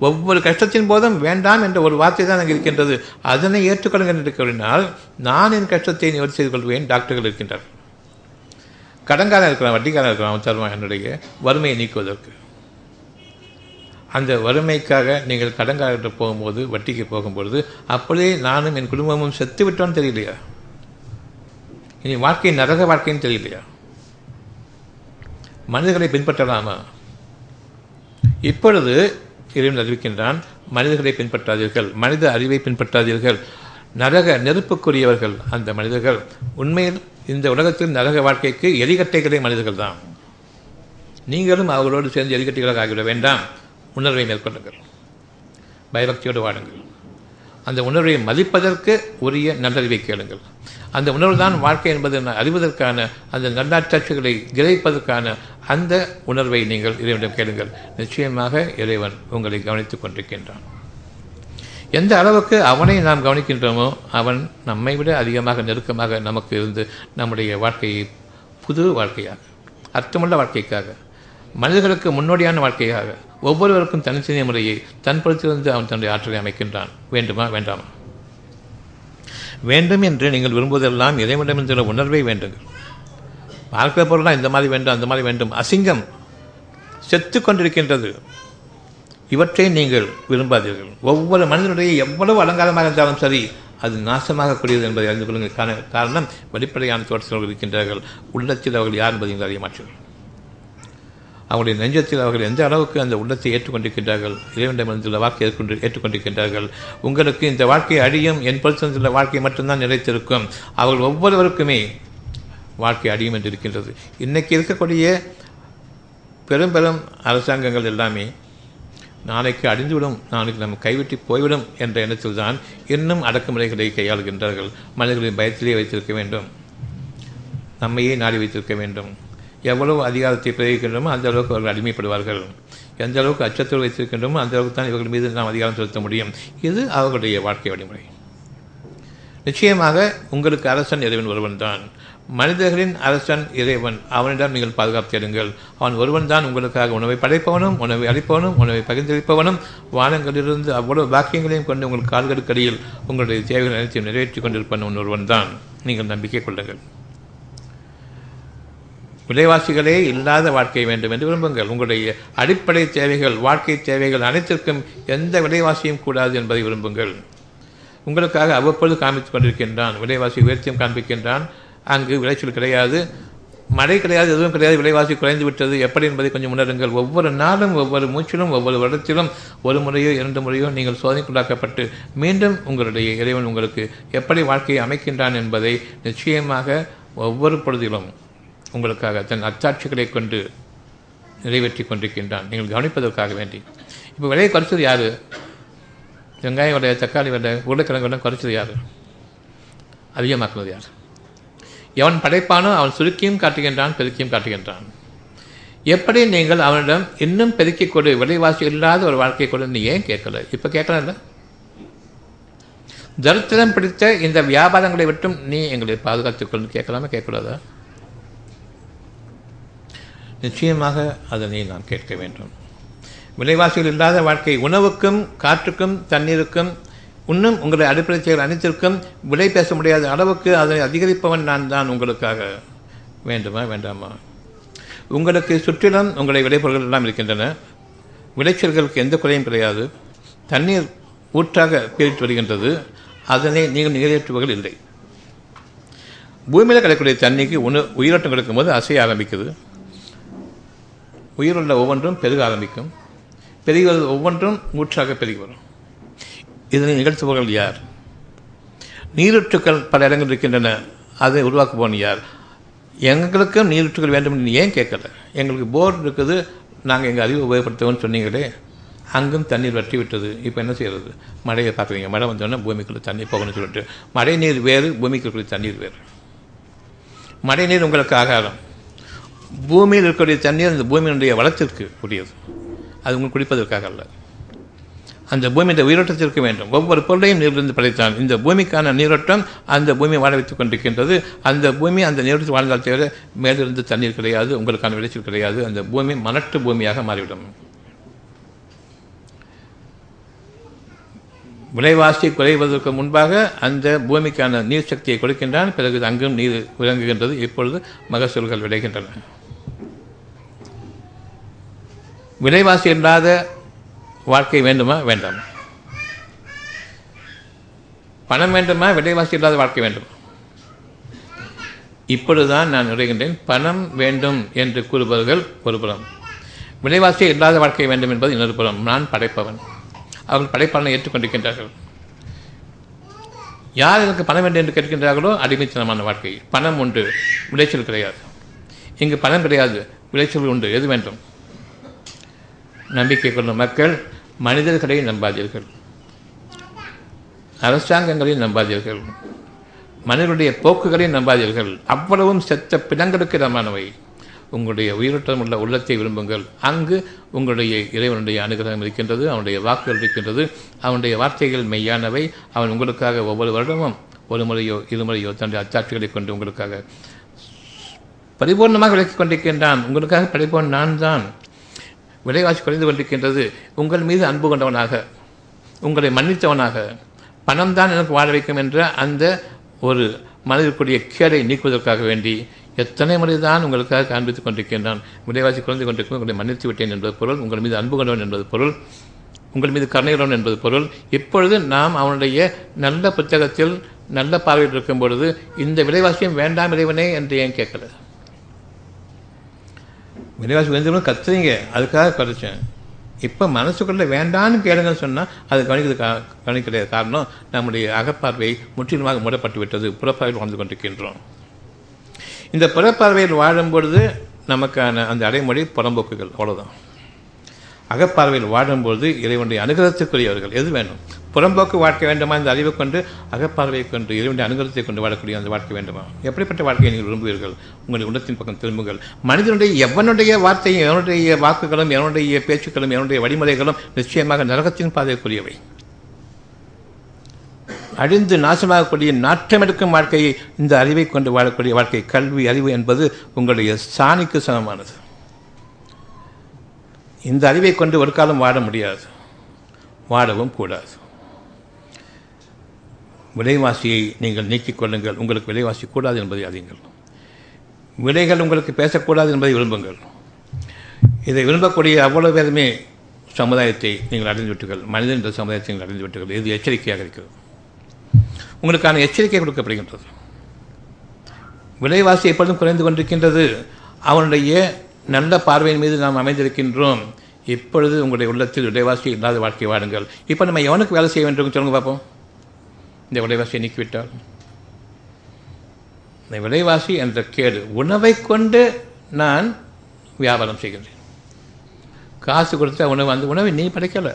Speaker 1: ஒவ்வொரு கஷ்டத்தின் போதும் வேண்டாம் என்ற ஒரு வார்த்தை தான் அங்கே இருக்கின்றது. அதனை ஏற்றுக்கொள்ளுங்கள் என்று கூறினால் நான் என் கஷ்டத்தை நிவர்த்தி செய்து கொள்வேன். டாக்டர்கள் இருக்கின்றார் கடன்காரன் இருக்கிறான் வட்டிக்காரன் இருக்கிறான் அவன் தருவான் என்னுடைய வறுமையை நீக்குவதற்கு. அந்த வறுமைக்காக நீங்கள் கடன்காரர்கிட்ட போகும்போது வட்டிக்கு போகும்பொழுது அப்படியே நானும் என் குடும்பமும் செத்து விட்டோன்னு தெரியலையா? இனி வாழ்க்கை நரக வாழ்க்கைன்னு தெரியலையா? மனிதர்களை பின்பற்றலாமா? இப்பொழுது இறைவன் அறிவிக்கின்றான் மனிதர்களை பின்பற்றாதீர்கள் மனித அறிவை பின்பற்றாதீர்கள். நரக நெருப்புக்குரியவர்கள் அந்த மனிதர்கள். உண்மையில் இந்த உலகத்தில் நரக வாழ்க்கைக்கு எரிகட்டைகளே மனிதர்கள் தான் நீங்களும் அவர்களோடு சேர்ந்து எரிகட்டைகளாக ஆகிவிட வேண்டாம். உணர்வை மேற்கொள்ளுங்கள். பயபக்தியோடு வாடுங்கள் அந்த உணர்வை மதிப்பதற்கு உரிய நல்லறிவை கேளுங்கள். அந்த உணர்வு தான் வாழ்க்கை என்பதை அறிவதற்கான அந்த நல்லாட்சிகளை கிரகிப்பதற்கான அந்த உணர்வை நீங்கள் இறைவனிடம் கேளுங்கள். நிச்சயமாக இறைவன் உங்களை கவனித்துக் கொண்டிருக்கின்றான். எந்த அளவுக்கு அவனை நாம் கவனிக்கின்றோமோ அவன் நம்மை விட அதிகமாக நெருக்கமாக நமக்கு இருந்து நம்முடைய வாழ்க்கையை புது வாழ்க்கையாக அர்த்தமுள்ள வாழ்க்கைக்காக மனிதர்களுக்கு முன்னோடியான வாழ்க்கையாக ஒவ்வொருவருக்கும் தனித்தனி முறையை தன் அவன் தன்னுடைய ஆற்றலை அமைக்கின்றான். வேண்டுமா? வேண்டாமா? வேண்டும் என்று நீங்கள் விரும்புவதெல்லாம் இறைவனிடமிருந்துள்ள உணர்வை வேண்டுங்கள் பார்க்கிற பொருளாக இந்த மாதிரி வேண்டும் அந்த மாதிரி வேண்டும். அசிங்கம் செத்து கொண்டிருக்கின்றது. இவற்றை நீங்கள் விரும்பாதீர்கள். ஒவ்வொரு மனிதனுடைய எவ்வளவு அலங்காரமாக இருந்தாலும் சரி அது நாசமாகக்கூடியது என்பதை அறிந்து கொள்ளுங்கள். காரணம் வெளிப்படையான தோற்றத்தில் இருக்கின்றார்கள். உள்ளத்தில் அவர்கள் யார் என்பதை அறிய மாற்றீர்கள் அவருடைய நெஞ்சத்தில் அவர்கள் எந்த அளவுக்கு அந்த உள்ளத்தை ஏற்றுக்கொண்டிருக்கின்றார்கள்? இறைவனிடமிருந்துள்ள வாழ்க்கை ஏற்கொண்டு ஏற்றுக்கொண்டிருக்கின்றார்கள். உங்களுக்கு இந்த வாழ்க்கையை அழியும் என் பொறுத்துள்ள வாழ்க்கை மட்டும்தான் நிலைத்திருக்கும். அவர்கள் ஒவ்வொருவருக்குமே வாழ்க்கை அழியும் என்று இருக்கின்றது. இன்றைக்கி இருக்கக்கூடிய பெரும் பெரும் அரசாங்கங்கள் எல்லாமே நாளைக்கு அழிந்துவிடும் நாளைக்கு நம்ம கைவிட்டு போய்விடும் என்ற எண்ணத்தில் தான் இன்னும் அடக்குமுறைகளை கையாளுகின்றார்கள். மனிதர்களின் பயத்திலே வைத்திருக்க வேண்டும். நம்மையே நாடி வைத்திருக்க வேண்டும். எவ்வளவு அதிகாரத்தை பிரயோகிக்கின்றோமோ அந்த அளவுக்கு அவர்கள் அடிமைப்படுவார்கள். எந்த அளவுக்கு அச்சத்தோடு வைத்திருக்கின்றோமோ அந்த அளவுக்கு தான் இவர்கள் மீது நாம் அதிகாரம் செலுத்த முடியும். இது அவர்களுடைய வாழ்க்கை வழிமுறை. நிச்சயமாக உங்களுக்கு அரசன் இறைவன் ஒருவன் தான் மனிதர்களின் அரசன் இறைவன். அவனிடம் நீங்கள் பாதுகாப்பு தேடுங்கள். அவன் ஒருவன் தான் உங்களுக்காக உணவை படைப்பவனும் உணவை அளிப்பவனும் உணவை பகிர்ந்தளிப்பவனும். வானங்களிலிருந்து அவ்வளவு வாக்கியங்களையும் கொண்டு உங்கள் கால்களுக்கடியில் உங்களுடைய தேவைகள் அனைத்தையும் நிறைவேற்றிக் கொண்டிருப்பவன் ஒருவன் தான். நீங்கள் நம்பிக்கை கொள்ளுங்கள். விலைவாசிகளே இல்லாத வாழ்க்கை வேண்டும் என்று விரும்புங்கள். உங்களுடைய அடிப்படை தேவைகள் வாழ்க்கை தேவைகள் அனைத்திற்கும் எந்த விலைவாசியும் கூடாது என்பதை விரும்புங்கள். உங்களுக்காக அவ்வப்பொழுது காமித்துக் கொண்டிருக்கின்றான். விலைவாசி உயர்த்தியும் காண்பிக்கின்றான். அங்கு விளைச்சல் கிடையாது. மழை கிடையாது எதுவும் கிடையாது. விலைவாசி குறைந்து விட்டது. எப்படி என்பதை கொஞ்சம் உணருங்கள். ஒவ்வொரு நாளும் ஒவ்வொரு மூச்சிலும் ஒவ்வொரு வருடத்திலும் ஒரு முறையோ இரண்டு முறையோ நீங்கள் சோதனைக்குள்ளாக்கப்பட்டு மீண்டும் உங்களுடைய இறைவன் உங்களுக்கு எப்படி வாழ்க்கையை அமைக்கின்றான் என்பதை நிச்சயமாக ஒவ்வொரு பொழுதிலும் உங்களுக்காக தன் அச்சாட்சிகளை கொண்டு நிறைவேற்றி கொண்டிருக்கின்றான். நீங்கள் கவனிப்பதற்காக வேண்டி. இப்போ விலையை குறைச்சது யார்? வெங்காயம் விலை தக்காளி விலை உருளைக்கிழங்கு விலை குறைச்சது யார்? அதிகமாக்குனது யார்? எவன் படைப்பானோ அவன் சுருக்கியும் காட்டுகின்றான் பெருக்கியும் காட்டுகின்றான். எப்படி நீங்கள் அவனிடம் இன்னும் பெருக்கிக் கொடு விலைவாசி இல்லாத ஒரு வாழ்க்கை கொடு நீ ஏன் கேட்கல? இப்போ கேட்கல தரித்திரம் பிடித்த இந்த வியாபாரங்களை விட்டும் நீ எங்களை பாதுகாத்துக் கொண்டு கேட்கலாமா கேட்கக்கூடாதா? நிச்சயமாக அதனை நாம் கேட்க வேண்டும். விலைவாசிகள் இல்லாத வாழ்க்கை உணவுக்கும் காற்றுக்கும் தண்ணீருக்கும் இன்னும் உங்களை அடிப்படை செயல் அனைத்திற்கும் விலை பேச முடியாத அளவுக்கு அதனை அதிகரிப்பவன் நான் தான் உங்களுக்காக. வேண்டுமா வேண்டாமா? உங்களுக்கு சுற்றிலும் உங்களை விளைபொருள்கள் எல்லாம் இருக்கின்றன. விளைச்சல்களுக்கு எந்த குறையும் கிடையாது. தண்ணீர் ஊற்றாக பேரிட்டு வருகின்றது. அதனை நீங்கள் நிறைவேற்றுவர்கள் இல்லை. பூமியில் கிடைக்கக்கூடிய தண்ணிக்கு உணவு உயிரோட்டம் கிடைக்கும்போது அசைய ஆரம்பிக்குது. உயிருள்ள ஒவ்வொன்றும் பெருக ஆரம்பிக்கும். பெருகிறது ஒவ்வொன்றும் ஊற்றாக பெருகி வரும். இதனை நிகழ்த்துபவர்கள் யார்? நீரூற்றுக்கள் பல இடங்கள் இருக்கின்றன அதை உருவாக்குபவன் யார்? எங்களுக்கும் நீரூற்றுகள் வேண்டும் என்று ஏன் கேட்கல? எங்களுக்கு போர் இருக்குது நாங்கள் எங்கள் அறிவு உபயோகப்படுத்துவோம்னு சொன்னீங்களே அங்கும் தண்ணீர் வற்றி விட்டது இப்போ என்ன செய்கிறது மழையை பார்க்குறீங்க. மழை வந்தோடனே பூமிக்குள்ளே தண்ணி போகணும்னு சொல்லிட்டு. மழை நீர் வேறு பூமிக்குள்ள தண்ணீர் வேறு. மழை நீர் உங்களுக்கு ஆகாரம். பூமியில் இருக்கக்கூடிய தண்ணீர் அந்த பூமியினுடைய வளத்திற்கு உரியது. அது உங்களுக்கு குடிப்பதற்காக அல்ல. அந்த பூமி இந்த உயிரோட்டத்திற்கு வேண்டும். ஒவ்வொரு பொருளையும் நீரிலிருந்து படைத்தான். இந்த பூமிக்கான நீரோட்டம் அந்த பூமி வாழ வைத்துக் கொண்டிருக்கின்றது. அந்த பூமி அந்த நீரோட்டத்தில் வாழ்ந்தால் தவிர மேலிருந்து தண்ணீர் கிடையாது உங்களுக்கான விளைச்சல் கிடையாது. அந்த பூமி மலட்டு பூமியாக மாறிவிடும். விலைவாசி குறைவதற்கு முன்பாக அந்த பூமிக்கான நீர் சக்தியை கொடுக்கின்றான். பிறகு அங்கும் நீர் விளங்குகின்றது இப்பொழுது மகசூல்கள் விளைகின்றன. விலைவாசி இல்லாத வாழ்க்கை வேண்டுமா? வேண்டாமா. பணம் வேண்டுமா? விலைவாசி இல்லாத வாழ்க்கை வேண்டுமா. இப்பொழுதுதான் நான் நுழைகின்றேன். பணம் வேண்டும் என்று கூறுபவர்கள் ஒரு புறம். விலைவாசி இல்லாத வாழ்க்கை வேண்டும் என்பது இன்னொரு புறம். நான் படைப்பவன். அவர்கள் படைப்பாளனை ஏற்றுக்கொண்டிருக்கின்றார்கள். யார் எனக்கு பணம் வேண்டும் என்று கேட்கின்றார்களோ அடிமைத்தனமான வாழ்க்கை. பணம் உண்டு. விளைச்சல் கிடையாது. இங்கு பணம் கிடையாது. விளைச்சல் உண்டு. எது வேண்டும்? நம்பிக்கை கொள்ளும் மக்கள் மனிதர்களை நம்பாதீர்கள். அரசாங்கங்களை நம்பாதீர்கள். மனிதனுடைய போக்குகளை நம்பாதீர்கள். அவ்வளவும் செத்த பிணங்களுக்கு இடமானவை. உங்களுடைய உயிரோட்டம் உள்ள உள்ளத்தை விரும்புங்கள். அங்கு உங்களுடைய இறைவனுடைய அனுகிரகம் இருக்கின்றது அவனுடைய வாக்குகள் இருக்கின்றது அவனுடைய வார்த்தைகள் மெய்யானவை. அவன் உங்களுக்காக ஒவ்வொரு வருடமும் ஒரு முறையோ இருமுறையோ தன்னுடைய அச்சாட்சிகளை கொண்டு உங்களுக்காக பரிபூர்ணமாக விளக்கிக் கொண்டிருக்கின்றான். உங்களுக்காக படைப்பவன் நான் தான். விலைவாசி குறைந்து கொண்டிருக்கின்றது. உங்கள் மீது அன்பு கொண்டவனாக உங்களை மன்னித்தவனாக பணம் தான் எனக்கு வாழ வைக்கும் என்ற அந்த ஒரு மனதிற்குரிய கேடை நீக்குவதற்காக வேண்டி எத்தனை முறை தான் உங்களுக்காக காண்பித்துக் கொண்டிருக்கின்றான். விலைவாசி குறைந்து கொண்டிருக்கும் உங்களை மன்னித்து விட்டேன் என்பது பொருள் உங்கள் மீது அன்பு கொண்டவன் என்பது பொருள் உங்கள் மீது கருணைகிறவன் என்பது பொருள். இப்பொழுது நாம் அவனுடைய நல்ல புத்தகத்தில் நல்ல பார்வையில் இருக்கும் பொழுது இந்த விலைவாசியம் வேண்டாம் இறைவனே என்று ஏன் கேட்கல விலைவாசி உயர்ந்தவங்களும் கத்துறீங்க. அதுக்காக குறைச்சேன் இப்போ மனசுக்குள்ளே வேண்டான்னு கேளுங்கன்னு சொன்னால் அது கவனிக்கிறது கா கவனிக்கிற காரணம் நம்முடைய அகப்பார்வை முற்றிலுமாக மூடப்பட்டு விட்டது புறப்பார்வையில் வாழ்ந்து கொண்டிருக்கின்றோம். இந்த புறப்பார்வையில் வாழும்பொழுது நமக்கான அந்த அடைமொழி புறம்போக்குகள். அவ்வளோதான் அகப்பார்வையில் வாழும்பொழுது இறைவனுடைய அனுகிரகத்துக்குரியவர்கள் எது வேணும்? புறம்போக்கு வாழ்க்கை வேண்டுமா? இந்த அறிவை கொண்டு அகப்பார்வையை கொண்டு இறைவனுடைய அனுகிரகத்தை கொண்டு வாழக்கூடிய அந்த வாழ்க்கை வேண்டுமா? எப்படிப்பட்ட வாழ்க்கையை நீங்கள் விரும்புவீர்கள்? உங்களுடைய உள்ளத்தின் பக்கம் திரும்புங்கள். மனிதனுடைய எவனுடைய வார்த்தையும் எவனுடைய வாக்குகளும் எவனுடைய பேச்சுக்களும் எவனுடைய வழிமுறைகளும் நிச்சயமாக நரகத்தின் பாதைக்குரியவை. அழிந்து நாசமாகக்கூடிய நாற்றமெடுக்கும் வாழ்க்கையை இந்த அறிவை கொண்டு வாழக்கூடிய வாழ்க்கை கல்வி அறிவு என்பது உங்களுடைய சாணிக்கு சமமானது. இந்த அறிவை கொண்டு ஒரு காலம் வாட முடியாது. வாடவும் கூடாது. விலைவாசியை நீங்கள் நீக்கிக் கொள்ளுங்கள். உங்களுக்கு விலைவாசி கூடாது என்பதை அறியுங்கள். விலைகள் உங்களுக்கு பேசக்கூடாது என்பதை விரும்புங்கள். இதை விரும்பக்கூடிய அவ்வளவு பேருமே சமுதாயத்தை நீங்கள் அடைந்து விட்டீர்கள் மனிதன் என்ற சமுதாயத்தை நீங்கள் அடைந்து விட்டீர்கள் இது எச்சரிக்கையாக இருக்கிறது. உங்களுக்கான எச்சரிக்கை கொடுக்கப்படுகின்றது. விலைவாசி எப்பொழுதும் குறைந்து கொண்டிருக்கின்றது. அவனுடைய நல்ல பார்வையின் மீது நாம் அமைந்திருக்கின்றோம். இப்பொழுது உங்களுடைய உள்ளத்தில் விலைவாசி இல்லாத வாழ்க்கை வாடுங்கள். இப்போ நம்ம எவனுக்கு வேலை செய்ய வேண்டும் சொல்லுங்க பார்ப்போம் இந்த விலைவாசியை நீக்கிவிட்டால். இந்த விலைவாசி என்ற கேடு உணவை கொண்டு நான் வியாபாரம் செய்கின்றேன். காசு கொடுத்த உணவு அந்த உணவை நீ படைக்கலை.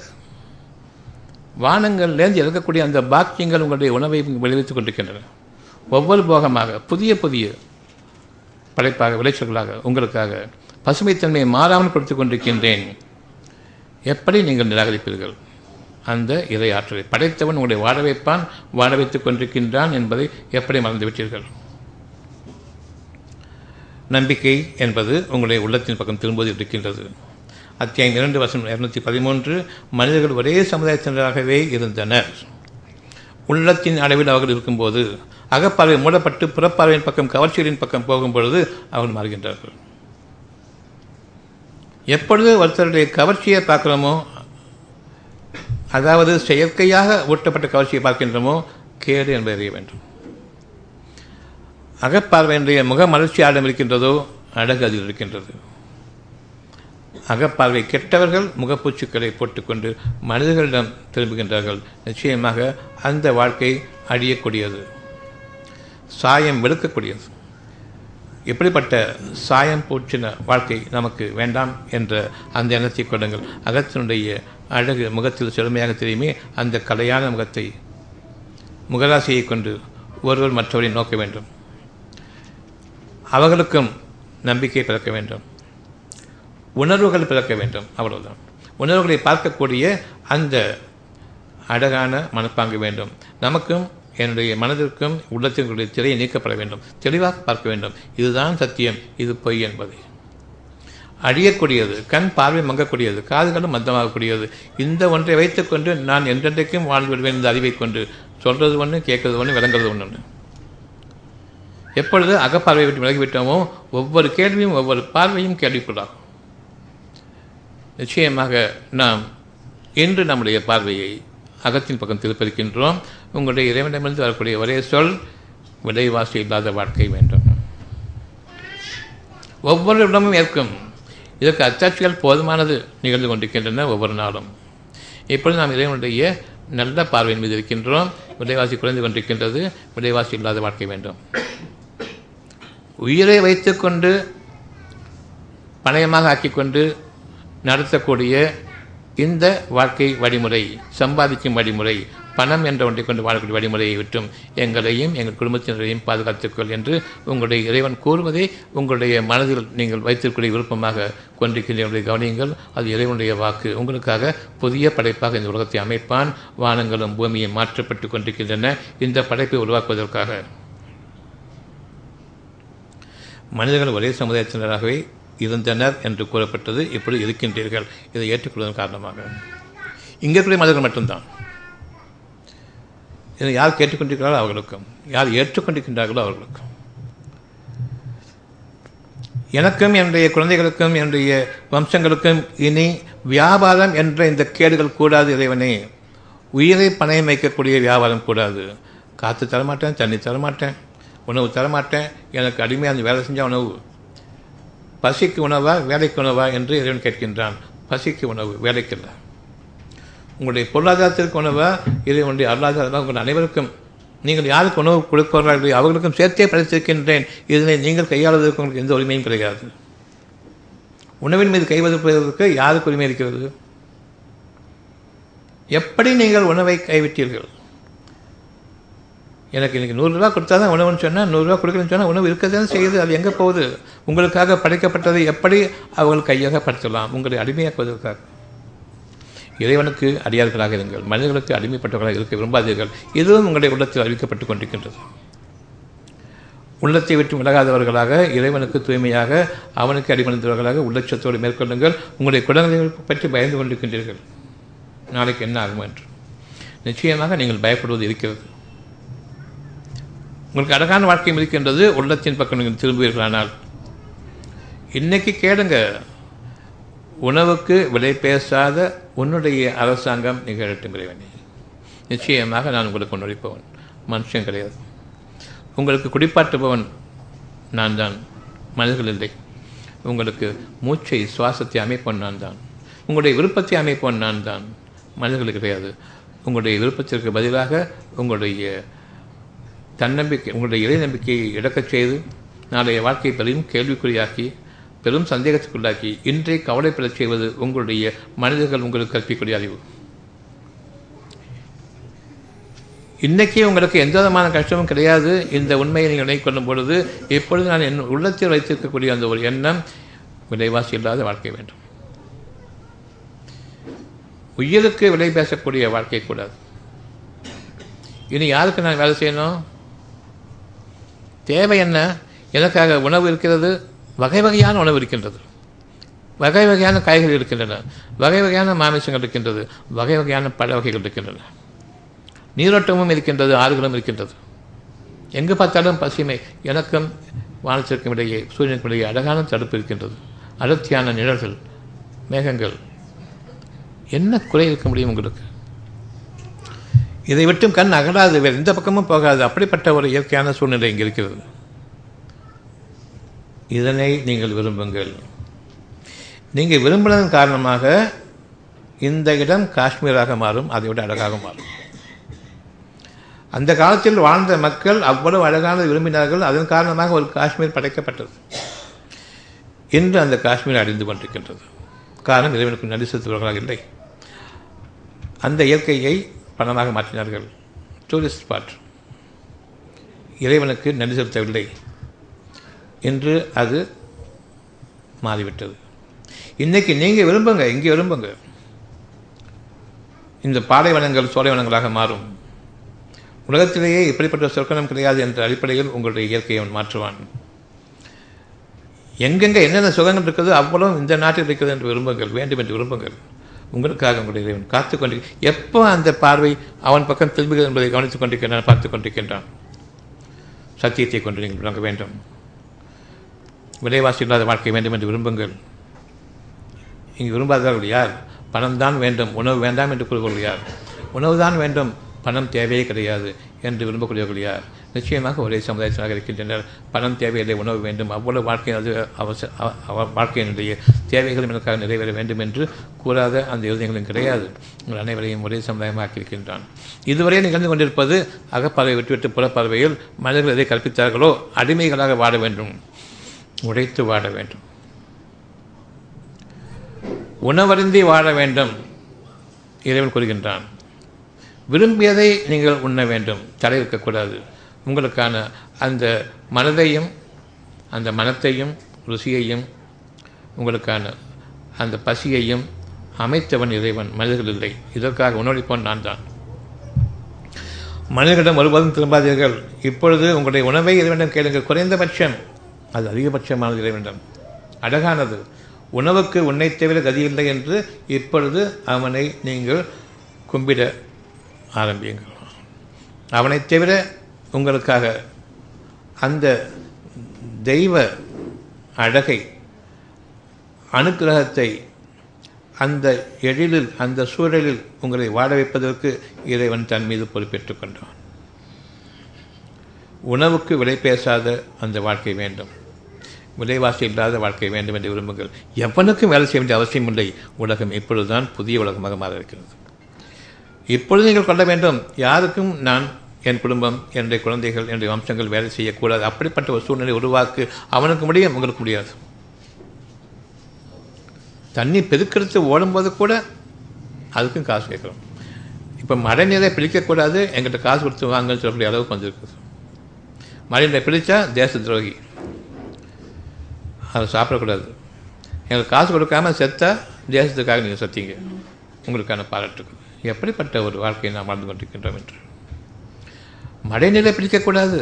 Speaker 1: வானங்கள்லேருந்து இறக்கக்கூடிய அந்த பாக்கியங்கள் உங்களுடைய உணவை விளைவித்துக் கொண்டிருக்கின்றன. ஒவ்வொரு போகமாக புதிய புதிய படைப்பாக விளைச்சல்களாக உங்களுக்காக பசுமைத்தன்மையை மாறாமல் கொடுத்து கொண்டிருக்கின்றேன். எப்படி நீங்கள் நிராகரிப்பீர்கள்? அந்த இறை ஆற்றலை படைத்தவன் உங்களை வாட வைப்பான் வாட வைத்துக் கொண்டிருக்கின்றான் என்பதை எப்படி மறந்துவிட்டீர்கள்? நம்பிக்கை என்பது உங்களுடைய உள்ளத்தின் பக்கம் திரும்புவது இருக்கின்றது. அத்தியாயம் இரண்டு வருஷம் இருநூத்தி பதிமூன்று மனிதர்கள் ஒரே சமுதாயத்தினராகவே இருந்தனர். உள்ளத்தின் அளவில் அவர்கள் இருக்கும்போது அகப்பார்வை மூடப்பட்டு புறப்பார்வையின் பக்கம் கவர்ச்சிகளின் பக்கம் போகும்பொழுது அவர்கள் மாறுகின்றார்கள். எப்பொழுது ஒருத்தருடைய கவர்ச்சியை பார்க்குறோமோ அதாவது செயற்கையாக ஊட்டப்பட்ட கவர்ச்சியை பார்க்கின்றோமோ கேடு என்பதை அறிய வேண்டும். அகப்பார்வையினுடைய முக மலர்ச்சி ஆடம் இருக்கின்றதோ அழகு அதில் இருக்கின்றது. அகப்பார்வை கெட்டவர்கள் முகப்பூச்சுக்களை போட்டுக்கொண்டு மனிதர்களிடம் திரும்புகின்றார்கள். நிச்சயமாக அந்த வாழ்க்கை அழியக்கூடியது. சாயம் வெளுக்கக்கூடியது. எப்படிப்பட்ட சாயம் பூச்சின வாழ்க்கை நமக்கு வேண்டாம் என்ற அந்த எண்ணத்தை கொள்ளுங்கள் அகத்தினுடைய அழகு முகத்தில் செழுமையாக தெரியுமே அந்த கலையான முகத்தை முகராசியை கொண்டு ஒருவர் மற்றவரை நோக்க வேண்டும். அவர்களுக்கும் நம்பிக்கை பிறக்க வேண்டும். உணர்வுகள் பிறக்க வேண்டும் அவ்வளவுதான். உணர்வுகளை பார்க்கக்கூடிய அந்த அழகான மனப்பாங்கு வேண்டும். நமக்கும் என்னுடைய மனதிற்கும் உள்ளத்திற்குரிய திரையை நீக்கப்பட வேண்டும். தெளிவாக பார்க்க வேண்டும். இதுதான் சத்தியம். இது பொய் என்பது. அழியக்கூடியது கண் பார்வை மங்கக்கூடியது காதுகளும் மந்தமாகக்கூடியது. இந்த ஒன்றை வைத்துக்கொண்டு நான் என்றென்றைக்கும் வாழ்ந்து விடுவேன் இந்த அறிவை கொண்டு சொல்றது ஒன்று கேட்கறது ஒன்று விளங்குறது ஒன்று எப்பொழுது அகப்பார்வை விட்டு விலகிவிட்டோமோ ஒவ்வொரு கேள்வியும் ஒவ்வொரு பார்வையும் கேள்விக்குள்ளாகும். நிச்சயமாக நாம் இன்று நம்முடைய பார்வையை அகத்தின் பக்கம் திருப்பிருக்கின்றோம் உங்களுடைய இறைவனிடமிருந்து வரக்கூடிய ஒரே சொல் விலைவாசி இல்லாத வாழ்க்கை வேண்டும். ஒவ்வொரு இடமும் ஏற்கும். இதற்கு அச்சாட்சிகள் போதுமானது நிகழ்ந்து கொண்டிருக்கின்றன ஒவ்வொரு நாளும். இப்பொழுது நாம் இறைவனுடைய நல்ல பார்வையின் மீது இருக்கின்றோம். விலைவாசி குறைந்து கொண்டிருக்கின்றது. விலைவாசி இல்லாத வாழ்க்கை வேண்டும். உயிரை வைத்துக்கொண்டு பணயமாக ஆக்கிக்கொண்டு நடத்தக்கூடிய இந்த வாழ்க்கை வழிமுறை சம்பாதிக்கும் வழிமுறை பணம் என்ற ஒன்றை கொண்டு வாழக்கூடிய வழிமுறையை விட்டும் எங்களையும் எங்கள் குடும்பத்தினரையும் பாதுகாத்துக்கொள் என்று உங்களுடைய இறைவன் கூறுவதை உங்களுடைய மனதில் நீங்கள் வைத்திருக்கூடிய விருப்பமாக கொண்டிருக்கின்ற கவனியுங்கள். அது இறைவனுடைய வாக்கு. உங்களுக்காக புதிய படைப்பாக இந்த உலகத்தை அமைப்பான். வானங்களும் பூமியும் மாற்றப்பட்டு கொண்டிருக்கின்றன. இந்த படைப்பை உருவாக்குவதற்காக. மனிதர்கள் ஒரே சமுதாயத்தினராகவே இருந்தனர் என்று கூறப்பட்டது. இப்படி இருக்கின்றீர்கள். இதை ஏற்றுக்கொள்வதன் காரணமாக. இங்கே இருக்கிற மனிதர்கள் மட்டும்தான். இதை யார் கேட்டுக்கொண்டிருக்கிறாரோ அவர்களுக்கும் யார் ஏற்றுக்கொண்டிருக்கின்றார்களோ அவர்களுக்கும். எனக்கும் என்னுடைய குழந்தைகளுக்கும் என்னுடைய வம்சங்களுக்கும் இனி வியாபாரம் என்ற இந்த கேடுகள் கூடாது இறைவனே. உயிரை பணையம் வைக்கக்கூடிய வியாபாரம் கூடாது. காற்று தரமாட்டேன் தண்ணி தரமாட்டேன் உணவு தரமாட்டேன் எனக்கு அடிமையாக அந்த வேலை செஞ்சால் உணவு. பசிக்கு உணவா வேலைக்கு உணவா என்று இறைவன் கேட்கின்றான். பசிக்கு உணவு வேலைக்கு இல்லை. உங்களுடைய பொருளாதாரத்திற்கு உணவை இது உங்களுடைய அருளாதாரமாக உங்கள் அனைவருக்கும். நீங்கள் யாருக்கு உணவு கொடுக்கிறார்கள் அவர்களுக்கும் சேர்த்தே படைத்திருக்கின்றேன். இதனை நீங்கள் கையாளுவதற்கு உங்களுக்கு எந்த உரிமையும் கிடையாது. உணவின் மீது கைவதற்கு யாருக்கு உரிமை இருக்கிறது? எப்படி நீங்கள் உணவை கைவிட்டீர்கள்? எனக்கு இன்றைக்கி நூறுரூவா கொடுத்தா தான் உணவுன்னு சொன்னால் நூறுரூவா கொடுக்கணும்னு சொன்னால் உணவு இருக்க தான் செய்யுது. அது எங்கே போகுது? உங்களுக்காக படைக்கப்பட்டதை எப்படி அவர்கள் கையாக படுத்தலாம் உங்களை அடிமையாக்குவதற்காக. இறைவனுக்கு அடியார்களாக இருங்கள் மனிதர்களுக்கு அடிமைப்பட்டவர்களாக இருக்க விரும்பாதீர்கள். இதுவும் உங்களுடைய உள்ளத்தில் அறிவிக்கப்பட்டு கொண்டிருக்கின்றது. உள்ளத்தை விட்டு விலகாதவர்களாக இறைவனுக்கு தூய்மையாக அவனுக்கு அடிமணிந்தவர்களாக உள்ளட்சத்தோடு மேற்கொள்ளுங்கள். உங்களுடைய குழந்தைகள் பற்றி பயந்து கொண்டிருக்கின்றீர்கள். நாளைக்கு என்ன ஆகும் என்று. நிச்சயமாக நீங்கள் பயப்படுவது இருக்கிறது. உங்களுக்கு அழகான வாழ்க்கையும் இருக்கின்றது. உள்ளத்தின் பக்கம் நீங்கள் திரும்புவீர்களானால். இன்றைக்கி கேளுங்க. உணவுக்கு விலை பேசாத உன்னுடைய அரசாங்கம் நிகழட்டும் இறைவனே. நிச்சயமாக நான் உங்களுக்கு நுழைப்பவன் மனுஷன் கிடையாது. உங்களுக்கு குடிப்பாட்டுபவன் நான் தான். மனிதர்கள் இல்லை. உங்களுக்கு மூச்சை சுவாசத்தை அமைப்பவன் நான் தான். உங்களுடைய விருப்பத்தை அமைப்பவன் நான் தான். மனிதர்கள் கிடையாது. உங்களுடைய விருப்பத்திற்கு பதிலாக உங்களுடைய தன்னம்பிக்கை உங்களுடைய இறை நம்பிக்கையை இழக்கச் செய்து நாளைய வாழ்க்கையை பெரும் கேள்விக்குறியாக்கி பெரும் சந்தேகத்துக்குள்ளாக்கி இன்றை கவலைப்படச் செய்வது உங்களுடைய மனிதர்கள் உங்களுக்கு கற்பிக்கூடிய அறிவு. இன்றைக்கி உங்களுக்கு எந்த விதமான கஷ்டமும் கிடையாது. இந்த உண்மையை நீங்கள் நினைக்கொள்ளும் பொழுது எப்பொழுது நான் என் உள்ளத்தில் வைத்திருக்கக்கூடிய அந்த ஒரு எண்ணம் விலைவாசி இல்லாத வாழ்க்கை வேண்டும். உயிருக்கு விலை பேசக்கூடிய வாழ்க்கை கூடாது. இனி யாருக்கு நான் வேலை செய்யணும்? தேவை என்ன? எனக்காக உணவு இருக்கிறது வகை வகையான உணவு இருக்கின்றது. வகை வகையான காய்கறிகள் இருக்கின்றன. வகை வகையான மாமிசங்கள் இருக்கின்றது. வகை வகையான பழ வகைகள் இருக்கின்றன. நீரோட்டமும் இருக்கின்றது ஆறுகளும் இருக்கின்றது. எங்கு பார்த்தாலும் பசுமை எனக்கும் வானத்திற்கும் இடையே சூரியனுக்கும் இடையே அழகான தடுப்பு இருக்கின்றது. அடர்த்தியான நிழல்கள் மேகங்கள். என்ன குறை இருக்க முடியும் உங்களுக்கு? இதை விட்டும் கண் அகலாது வேறு எந்த பக்கமும் போகாது. அப்படிப்பட்ட ஒரு இயற்கையான சூழ்நிலை இங்கே இருக்கிறது. இதனை நீங்கள் விரும்புங்கள். நீங்கள் விரும்பினதன் காரணமாக இந்த இடம் காஷ்மீராக மாறும் அதை விட அழகாக மாறும். அந்த காலத்தில் வாழ்ந்த மக்கள் அவ்வளவு அழகானது விரும்பினார்கள் அதன் காரணமாக ஒரு காஷ்மீர் படைக்கப்பட்டது. இன்று அந்த காஷ்மீர் அடைந்து கொண்டிருக்கின்றது. காரணம் இறைவனுக்கு நன்றி செலுத்துபவர்களாக இல்லை. அந்த இயற்கையை பணமாக மாற்றினார்கள். Tourist spot. இறைவனுக்கு நன்றி செலுத்தவில்லை. என்று அது மாறிவிட்டது. இன்றைக்கி நீங்கள் விரும்புங்க இங்கே விரும்புங்க. இந்த பாலைவனங்கள் சோலைவனங்களாக மாறும். உலகத்திலேயே இப்படிப்பட்ட சொற்கணம் கிடையாது என்ற அடிப்படையில் உங்களுடைய இயற்கையை அவன் மாற்றுவான். எங்கெங்கே என்னென்ன சுகங்கள் இருக்குது அவ்வளவு இந்த நாட்டில் இருக்கிறது என்று விரும்புங்கள் வேண்டும் என்று விரும்புங்கள். உங்களுக்காக உங்களுடைய இறைவன் காத்து கொண்டு எப்போ அந்த பார்வை அவன் பக்கம் திரும்புகிறது என்பதை கவனித்துக் கொண்டிருக்கின்றான் பார்த்து கொண்டிருக்கின்றான். சத்தியத்தை கொண்டு நீங்கள் விளங்க வேண்டும். விலைவாசி இல்லாத வாழ்க்கை வேண்டும் என்று விரும்புங்கள். இங்கு விரும்பாதவர்கள் யார்? பணம் தான் வேண்டும். உணவு வேண்டாம் என்று கூறுபவர்கள் யார்? உணவு தான் வேண்டும். பணம் தேவையே கிடையாது என்று விரும்பக்கூடியவர்கள் யார்? நிச்சயமாக ஒரே சமுதாயத்தினாக இருக்கின்றனர். பணம் தேவையில்லை உணவு வேண்டும். அவ்வளவு வாழ்க்கை அது அவசர வாழ்க்கையினுடைய தேவைகளும் எனக்காக நிறைவேற வேண்டும் என்று கூறாத அந்த யோஜனைகளும் கிடையாது. உங்கள் அனைவரையும் ஒரே சமுதாயமாக இருக்கின்றான். இதுவரை நிகழ்ந்து கொண்டிருப்பது அகப்பறவை விட்டுவிட்டு புறப்பறவையில் மனிதர்கள் எதை கற்பித்தார்களோ அடிமைகளாக வாழ வேண்டும். உழைத்து வாழ வேண்டும். உணவருந்தி வாழ வேண்டும் இறைவன் கூறுகின்றான். விரும்பியதை நீங்கள் உண்ண வேண்டும் தடை இருக்கக்கூடாது. உங்களுக்கான அந்த மனதையும் அந்த மனத்தையும் ருசியையும் உங்களுக்கான அந்த பசியையும் அமைத்தவன் இறைவன் மனிதர்கள் இல்லை. இதற்காக உணவளிப்பவன் நான் தான். மனிதர்களிடம் ஒருபோதும் திரும்பாதீர்கள். இப்பொழுது உங்களுடைய உணவை இறைவனிடம் கேளுங்கள். குறைந்தபட்சம் அது அதிகபட்சமானது இறைவனிடம் அழகானது. உணவுக்கு உன்னை தவிர கதியில்லை என்று இப்பொழுது அவனை நீங்கள் கும்பிட ஆரம்பியுங்கள். அவனை தவிர உங்களுக்காக அந்த தெய்வ அழகை அனுக்கிரகத்தை அந்த எழிலில் அந்த சூழலில் உங்களை வாழ வைப்பதற்கு இறைவன் தன் மீது பொறுப்பேற்றுக் கொண்டான் உணவுக்கு விலை பேசாத அந்த வாழ்க்கை வேண்டும். விலைவாசி இல்லாத வாழ்க்கை வேண்டும் என்று விரும்புங்கள். எவனுக்கும் வேலை செய்ய வேண்டிய அவசியம் இல்லை உலகம் இப்பொழுதுதான் புதிய உலகமாக மாற இருக்கிறது. இப்பொழுது நீங்கள் கொள்ள வேண்டும் யாருக்கும் நான் என் குடும்பம் என்னுடைய குழந்தைகள் என்னுடைய வம்சங்கள் வேலை செய்யக்கூடாது. அப்படிப்பட்ட ஒரு சூழ்நிலை உருவாக்கு அவனுக்கு முடியும் உங்களுக்கு முடியாது. தண்ணி பெருக்கெடுத்து ஓடும்போது கூட அதுக்கும் காசு கேட்குறோம் இப்போ மழை நீரை பிடிக்கக்கூடாது எங்கிட்ட காசு கொடுத்து வாங்கன்னு சொல்லக்கூடிய அளவுக்கு வந்திருக்குது. மழை நீரை பிடிச்சா தேச துரோகி. அதை சாப்பிடக்கூடாது. எங்களுக்கு காசு கொடுக்காம செத்தா தேசத்துக்காக நீங்கள் செத்தீங்க. உங்களுக்கான பாராட்டுக்கு எப்படிப்பட்ட ஒரு வாழ்க்கையை நாம் வாழ்ந்து கொண்டிருக்கின்றோம் என்று. மடைநிலை பிடிக்கக்கூடாது.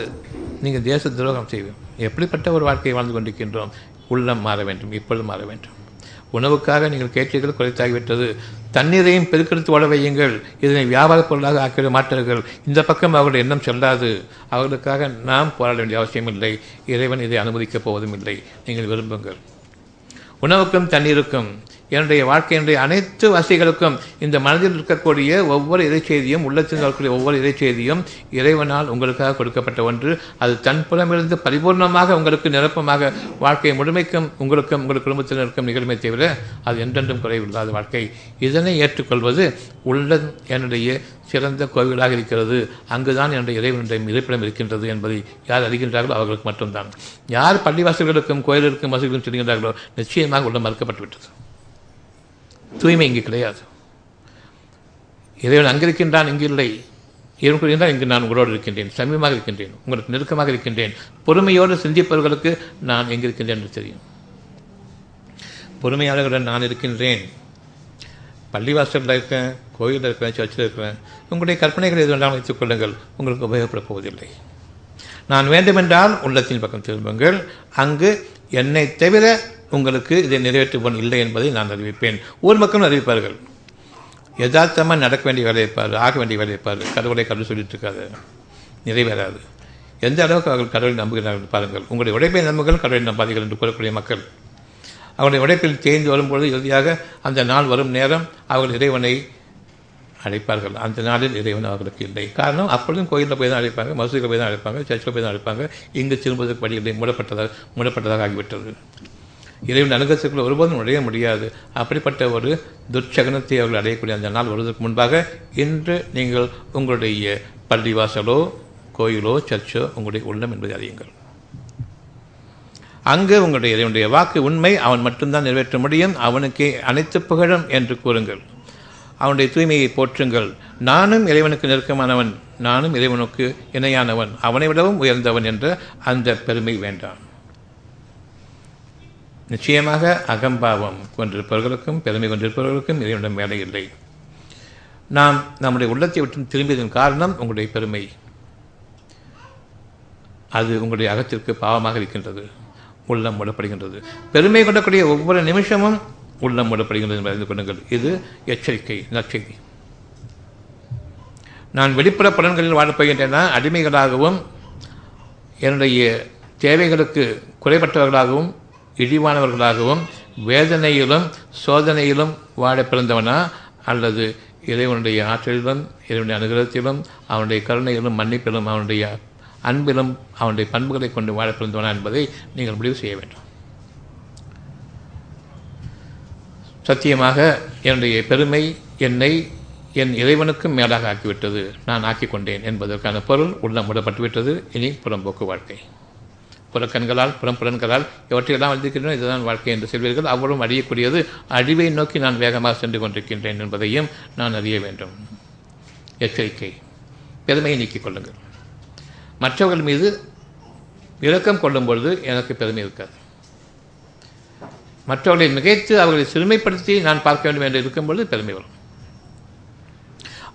Speaker 1: நீங்கள் தேச துரோகம் செய்வோம் எப்படிப்பட்ட ஒரு வாழ்க்கையை வாழ்ந்து கொண்டிருக்கின்றோம்? உள்ளம் மாற வேண்டும் இப்பொழுது மாற வேண்டும். உணவுக்காக நீங்கள் கேட்டீர்கள் குறைத்தாகிவிட்டது. தண்ணீரையும் பெருக்கெடுத்து ஓட வையுங்கள். இதனை வியாபார பொருளாக ஆக்கிவிட மாட்டார்கள். இந்த பக்கம் அவர்களுடைய எண்ணம் செல்லாது. அவர்களுக்காக நாம் போராட வேண்டிய அவசியம் இல்லை. இறைவன் இதை அனுமதிக்கப் போவதும் இல்லை. நீங்கள் விரும்புங்கள். உணவுக்கும் தண்ணீருக்கும் என்னுடைய வாழ்க்கையினுடைய அனைத்து வசதிகளுக்கும் இந்த மனதில் இருக்கக்கூடிய ஒவ்வொரு இறைச்செய்தியும் உள்ளத்தில் இருக்கக்கூடிய ஒவ்வொரு இறைச்செய்தியும் இறைவனால் உங்களுக்காக கொடுக்கப்பட்ட ஒன்று. அது தன் புலமிருந்து பரிபூர்ணமாக உங்களுக்கு நிரப்பமாக வாழ்க்கையை முழுமைக்கும் உங்களுக்கும் உங்கள் குடும்பத்தினருக்கும் நிகழ்மை தவிர அது என்றென்றும் குறைவில்லாத வாழ்க்கை. இதனை ஏற்றுக்கொள்வது உள்ள என்னுடைய சிறந்த கோவிலாக இருக்கிறது. அங்குதான் என்னுடைய இறைவனுடைய இருப்பிடம் இருக்கின்றது என்பதை யார் அறிகின்றார்களோ அவர்களுக்கு மட்டும்தான். யார் பள்ளிவாசல்களுக்கும் கோயிலுக்கும் வசதிகளும் செல்கின்றார்களோ நிச்சயமாக உள்ள மறுக்கப்பட்டு விட்டது தூய்மை இங்கு கிடையாது. இறைவன் அங்கிருக்கின்றான் இங்கு இல்லை இறைவன் கூறுகின்றான் இங்கு நான் உங்களோடு இருக்கின்றேன் சமீபமாக இருக்கின்றேன் உங்களுக்கு நெருக்கமாக இருக்கின்றேன். பொறுமையோடு சிந்திப்பவர்களுக்கு நான் எங்கிருக்கின்றேன் என்று தெரியும். பொறுமையாளர்களுடன் நான் இருக்கின்றேன். பள்ளிவாசலில் இருக்கேன் கோயிலில் இருக்கிறேன் சர்ச்சில் இருக்கிறேன் உங்களுடைய கற்பனைகள் எது வேண்டாம் வைத்துக் கொள்ளுங்கள் உங்களுக்கு உபயோகப்பட போவதில்லை. நான் வேண்டுமென்றால் உள்ளத்தின் பக்கம் திரும்புங்கள். அங்கு என்னை தவிர உங்களுக்கு இதை நிறைவேற்றுவன் இல்லை என்பதை நான் அறிவிப்பேன். ஊர் மக்களும் அறிவிப்பார்கள். யதார்த்தமாக நடக்க வேண்டிய வேலை இருப்பார் ஆக வேண்டிய வேலை இருப்பார் கடவுளை கடவுள் சொல்லிட்டு இருக்காது நிறைவேறாது. எந்த அளவுக்கு அவர்கள் கடவுளை நம்புகிறார்கள் பாருங்கள். உங்களுடைய உழைப்பை நம்புகள் கடவுளை நம்பாதீர்கள் என்று கூறக்கூடிய மக்கள். அவருடைய உழைப்பில் தேய்ந்து வரும்பொழுது இறுதியாக அந்த நாள் வரும் நேரம் அவர்கள் இறைவனை அழைப்பார்கள். அந்த நாளில் இறைவன் அவர்களுக்கு இல்லை. காரணம் அப்பொழுதும் கோயிலில் போய் தான் அழைப்பாங்க மசூதியில் போய் தான் அழைப்பாங்க சர்ச்சில் போய் தான் அழைப்பாங்க. இங்கு திரும்புவதற்கு வழி இல்லை. மூடப்பட்டதாக மூடப்பட்டதாக ஆகிவிட்டது. இறைவன் அனுகத்துக்குள்ள ஒருபோதும் நுழைய முடியாது. அப்படிப்பட்ட ஒரு துர்ச்சகனத்தை அவர்கள் அடையக்கூடிய அந்த நாள் வருவதற்கு முன்பாக இன்று நீங்கள் உங்களுடைய பள்ளிவாசலோ கோயிலோ சர்ச்சோ உங்களுடைய உள்ளம் என்பதை அறியுங்கள். அங்கு உங்களுடைய இறைவனுடைய வாக்கு உண்மை அவன் மட்டும்தான் நிறைவேற்ற முடியும். அவனுக்கே அனைத்து புகழும் என்று கூறுங்கள். அவனுடைய தூய்மையை போற்றுங்கள். நானும் இறைவனுக்கு நெருக்கமானவன். நானும் இறைவனுக்கு இணையானவன். அவனை விடவும் உயர்ந்தவன் என்ற அந்த பெருமை வேண்டாம். நிச்சயமாக அகம்பாவம் கொண்டிருப்பவர்களுக்கும் பெருமை கொண்டிருப்பவர்களுக்கும் இறைவனிடம் வேலை இல்லை. நாம் நம்முடைய உள்ளத்தை விட்டு திரும்பியதன் காரணம் உங்களுடைய பெருமை. அது உங்களுடைய அகத்திற்கு பாவமாக இருக்கின்றது. உள்ளம் மூடப்படுகின்றது. பெருமை கொண்டக்கூடிய ஒவ்வொரு நிமிஷமும் உள்ளம் மூடப்படுகின்றது என்று அறிந்து கொள்ளுங்கள். இது எச்சரிக்கை நற்செய்தி. நான் வெளிப்புற பலன்களில் வாழப்போகின்றன அடிமைகளாகவும் என்னுடைய தேவைகளுக்கு குறைபட்டவர்களாகவும் இழிவானவர்களாகவும் வேதனையிலும் சோதனையிலும் வாழ பிறந்தவனா? அல்லது இறைவனுடைய ஆற்றலிலும் இறைவனுடைய அனுகிரகத்திலும் அவனுடைய கருணையிலும் மன்னிப்பிலும் அவனுடைய அன்பிலும் அவனுடைய பண்புகளை கொண்டு வாழ பிறந்தவனா என்பதை நீங்கள் முடிவு செய்ய வேண்டும். சத்தியமாக என்னுடைய பெருமை என்னை என் இறைவனுக்கும் மேலாக ஆக்கிவிட்டது. நான் ஆக்கிக்கொண்டேன் என்பதற்கான பொருள் உள்ளம் விடப்பட்டுவிட்டது. இனி புறம்போக்கு வாழ்க்கை. புறக்கண்களால் புறம்புலன்களால் எவற்றையெல்லாம் வந்திருக்கின்றன இதுதான் வாழ்க்கை என்று சொல்வீர்கள். அவ்வளவும் அறியக்கூடியது அழிவை நோக்கி நான் வேகமாக சென்று கொண்டிருக்கின்றேன் என்பதையும் நான் அறிய வேண்டும். எச்சரிக்கை. பெருமையை நீக்கிக் கொள்ளுங்கள். மற்றவர்கள் மீது இரக்கம் கொள்ளும் பொழுது எனக்கு பெருமை இருக்காது. மற்றவர்களை மிகைத்து அவர்களை சிறுமைப்படுத்தி நான் பார்க்க வேண்டும் என்று இருக்கும் பொழுது பெருமை வரும்.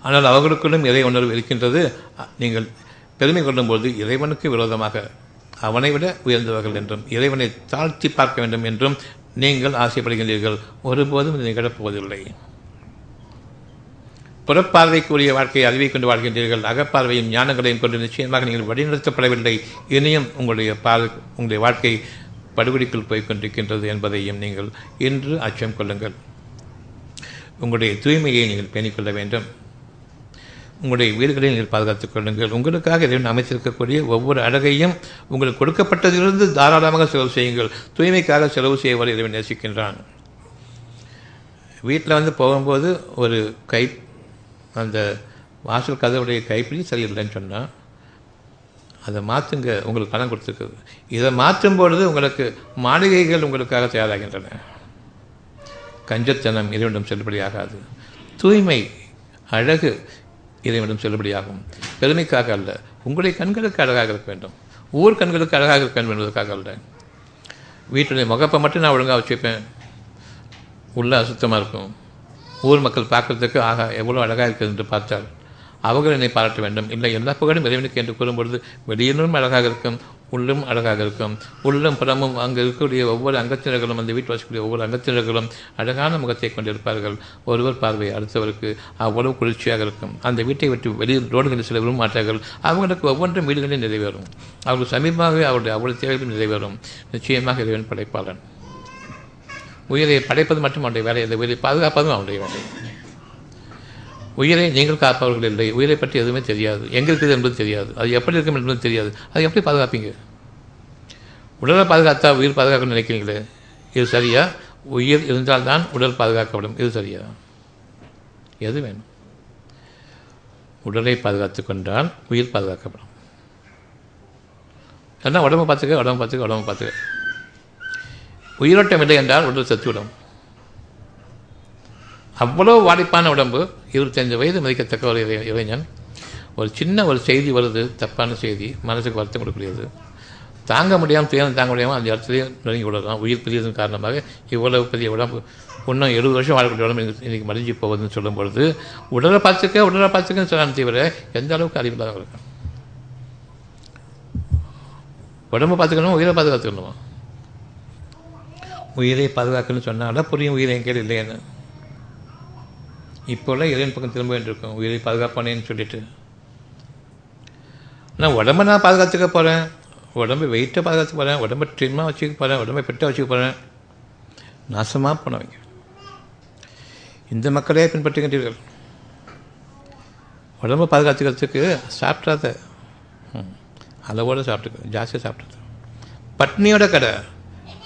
Speaker 1: ஆனால் அவர்களுக்குள்ளும் இறை உணர்வு இருக்கின்றது. நீங்கள் பெருமை கொள்ளும்போது இறைவனுக்கு விரோதமாக அவனை விட உயர்ந்தவர்கள் என்றும் இறைவனை தாழ்த்தி பார்க்க வேண்டும் என்றும் நீங்கள் ஆசைப்படுகின்றீர்கள் ஒருபோதும் இது நிகழப்போவதில்லை புறப்பார்வைக்குரிய வாழ்க்கையை அறிவை கொண்டு வாழ்கின்றீர்கள். அகப்பார்வையும் ஞானங்களையும் கொண்டு நிச்சயமாக நீங்கள் வழிநடத்தப்படவில்லை. இனியும் உங்களுடைய பார்வை உங்களுடைய வாழ்க்கை படுகொடிக்குள் போய்கொண்டிருக்கின்றது என்பதையும் நீங்கள் இன்று அச்சம் கொள்ளுங்கள். உங்களுடைய தூய்மையை நீங்கள் பேணிக்கொள்ள வேண்டும். உங்களுடைய வீடுகளில் நீங்கள் பாதுகாத்துக் கொள்ளுங்கள். உங்களுக்காக இறைவன் அமைத்திருக்கக்கூடிய ஒவ்வொரு அழகையும் உங்களுக்கு கொடுக்கப்பட்டதிலிருந்து தாராளமாக செலவு செய்யுங்கள். தூய்மைக்காக செலவு செய்வதை இறைவன் நேசிக்கின்றான். வீட்டில் வந்து போகும்போது ஒரு கை அந்த வாசல் கதவுடைய கைப்பிடி சரியில்லைன்னு சொன்னால் அதை மாற்றுங்க உங்களுக்கு பணம் கொடுத்துருக்குது இதை மாற்றும் பொழுது உங்களுக்கு மாளிகைகள் உங்களுக்காக தயாராகின்றன. கஞ்சத்தனம் இறைவனிடம் செல்லுபடியாகாது. தூய்மை அழகு இறைவனும் செல்லுபடியாகும். பெருமைக்காக அல்ல உங்களுடைய கண்களுக்கு அழகாக இருக்க வேண்டும். ஊர் கண்களுக்கு அழகாக இருக்க வேண்டும் என்பதற்காக அல்ல. வீட்டுடைய முகப்பை மட்டும் நான் ஒழுங்காக வச்சுப்பேன். உள்ளே அசுத்தமாக இருக்கும். ஊர் மக்கள் பார்க்கறதுக்கு ஆகா எவ்வளோ அழகாக இருக்குது என்று பார்த்தால் அவர்கள் என்னை பாராட்ட வேண்டும். இல்லை எல்லா புகழும் இறைவனுக்கு என்று கூறும்பொழுது வெளியிலும் அழகாக இருக்கும் உள்ளும் அழகாக இருக்கும். உள்ளும் புறமும் அங்கு இருக்கக்கூடிய ஒவ்வொரு அங்கத்தினர்களும் அந்த வீட்டு வசிக்கக்கூடிய ஒவ்வொரு அங்கத்தினர்களும் அழகான முகத்தை கொண்டிருப்பார்கள். ஒருவர் பார்வை அடுத்தவருக்கு அவ்வளவு குளிர்ச்சியாக இருக்கும். அந்த வீட்டை விட்டு வெளியில் ரோடுகளில் சில விரும்ப மாட்டார்கள் அவங்களுக்கு ஒவ்வொன்றும் வீடுகளில் நிறைவேறும். அவர்கள் சமீபமாகவே அவருடைய அவ்வளவு தேவைகளும் நிறைவேறும். நிச்சயமாக இறைவன் படைப்பாளன். உயிரை படைப்பது மட்டும் அவனுடைய வேலை. இந்த உயிரை பாதுகாப்பதும் அவனுடைய வேலை. உயிரை நீங்கள் காப்பவர்கள் இல்லை உயிரை பற்றி எதுவுமே தெரியாது. எங்கே இருக்குது என்பது தெரியாது. அது எப்படி இருக்கும் என்பது தெரியாது. அதை எப்படி பாதுகாப்பீங்க? உடலை பாதுகாத்தா உயிர் பாதுகாக்கணும்னு நினைக்கிறீங்களே? இது சரியா? உயிர் இருந்தால்தான் உடல் பாதுகாக்கப்படும். இது சரியா? எது வேணும்? உடலை பாதுகாத்து கொண்டால் உயிர் பாதுகாக்கப்படும். ஏன்னா உடம்பு பார்த்துக்க உடம்பு பார்த்துக்க உடம்பு பார்த்துக்க. உயிரோட்டம் இல்லை என்றால் உடல் செத்துவிடும். அவ்வளோ வாடிப்பான உடம்பு இருபத்தஞ்சு வயது மதிக்கத்தக்க ஒரு இளைஞன் ஒரு சின்ன ஒரு செய்தி வருது தப்பான செய்தி மனசுக்கு வருத்தம் கொடுக்கக்கூடியது. தாங்க முடியாமல் துயரம் தாங்க முடியாமல் அந்த இடத்துலேயே நெருங்கி விடலாம் உயிர் பிரியதன் காரணமாக இவ்வளவு பெரிய உடம்பு இன்னும் எழுபது வருஷம் வாழக்கூடிய உடம்பு இன்றைக்கி மறைஞ்சி போகுதுன்னு சொல்லும் பொழுது உடலை பார்த்துக்க உடலை பார்த்துக்கன்னு சொல்லான்னு தவிர எந்த அளவுக்கு அறிவில்லாத இருக்கும் உடம்பை பார்த்துக்கணும் உயிரை பாதுகாத்துக்கணுமா? உயிரை பாதுகாக்கணும்னு சொன்னாலும் புரியும் உயிரை எங்கேயும் இல்லைன்னு இப்போல்லாம் இறைவன் பக்கம் திரும்ப வேண்டியிருக்கும் உயிரை பாதுகாப்பானேன்னு சொல்லிட்டு. நான் உடம்பை நான் பாதுகாத்துக்க போகிறேன் உடம்பை வெயிட்டை பாதுகாத்துக்க போகிறேன் உடம்பை ட்ரிம்மாக வச்சுக்க போகிறேன் உடம்பை பெட்டாக வச்சுக்க போகிறேன் நாசமாக போனவங்க. இந்த மக்களே பின்பற்றுகின்றீர்கள். உடம்பை பாதுகாத்துக்கிறதுக்கு சாப்பிட்றாத ம், அளவோடு சாப்பிட்டுக்க. ஜாஸ்தியாக சாப்பிட்றது பட்னியோட கடை.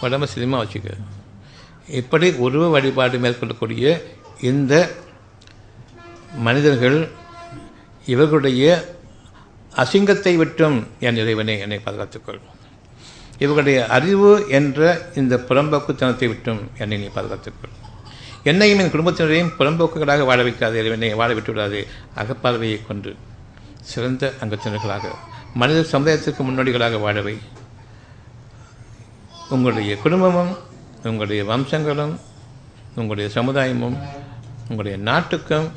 Speaker 1: உடம்பை சினிமா வச்சுக்க. இப்படி உருவ வழிபாடு மேற்கொள்ளக்கூடிய இந்த மனிதர்கள் இவர்களுடைய அசிங்கத்தை விட்டும் என் இறைவனை என்னை பாதுகாத்துக்கொள். இவர்களுடைய அறிவு என்ற இந்த புறம்போக்குத்தனத்தை விட்டும் என்னை நீ பாதுகாத்துக்கொள். என்னையும் என் குடும்பத்தினரையும் புறம்போக்குகளாக வாழ வைக்காது இறைவனை வாழ விட்டு விடாது அகப்பார்வையை கொண்டு சிறந்த அங்கத்தினர்களாக மனித சமுதாயத்திற்கு முன்னோடிகளாக வாழவை உங்களுடைய குடும்பமும் உங்களுடைய வம்சங்களும் உங்களுடைய சமுதாயமும் உங்களுடைய நாட்டுக்கும்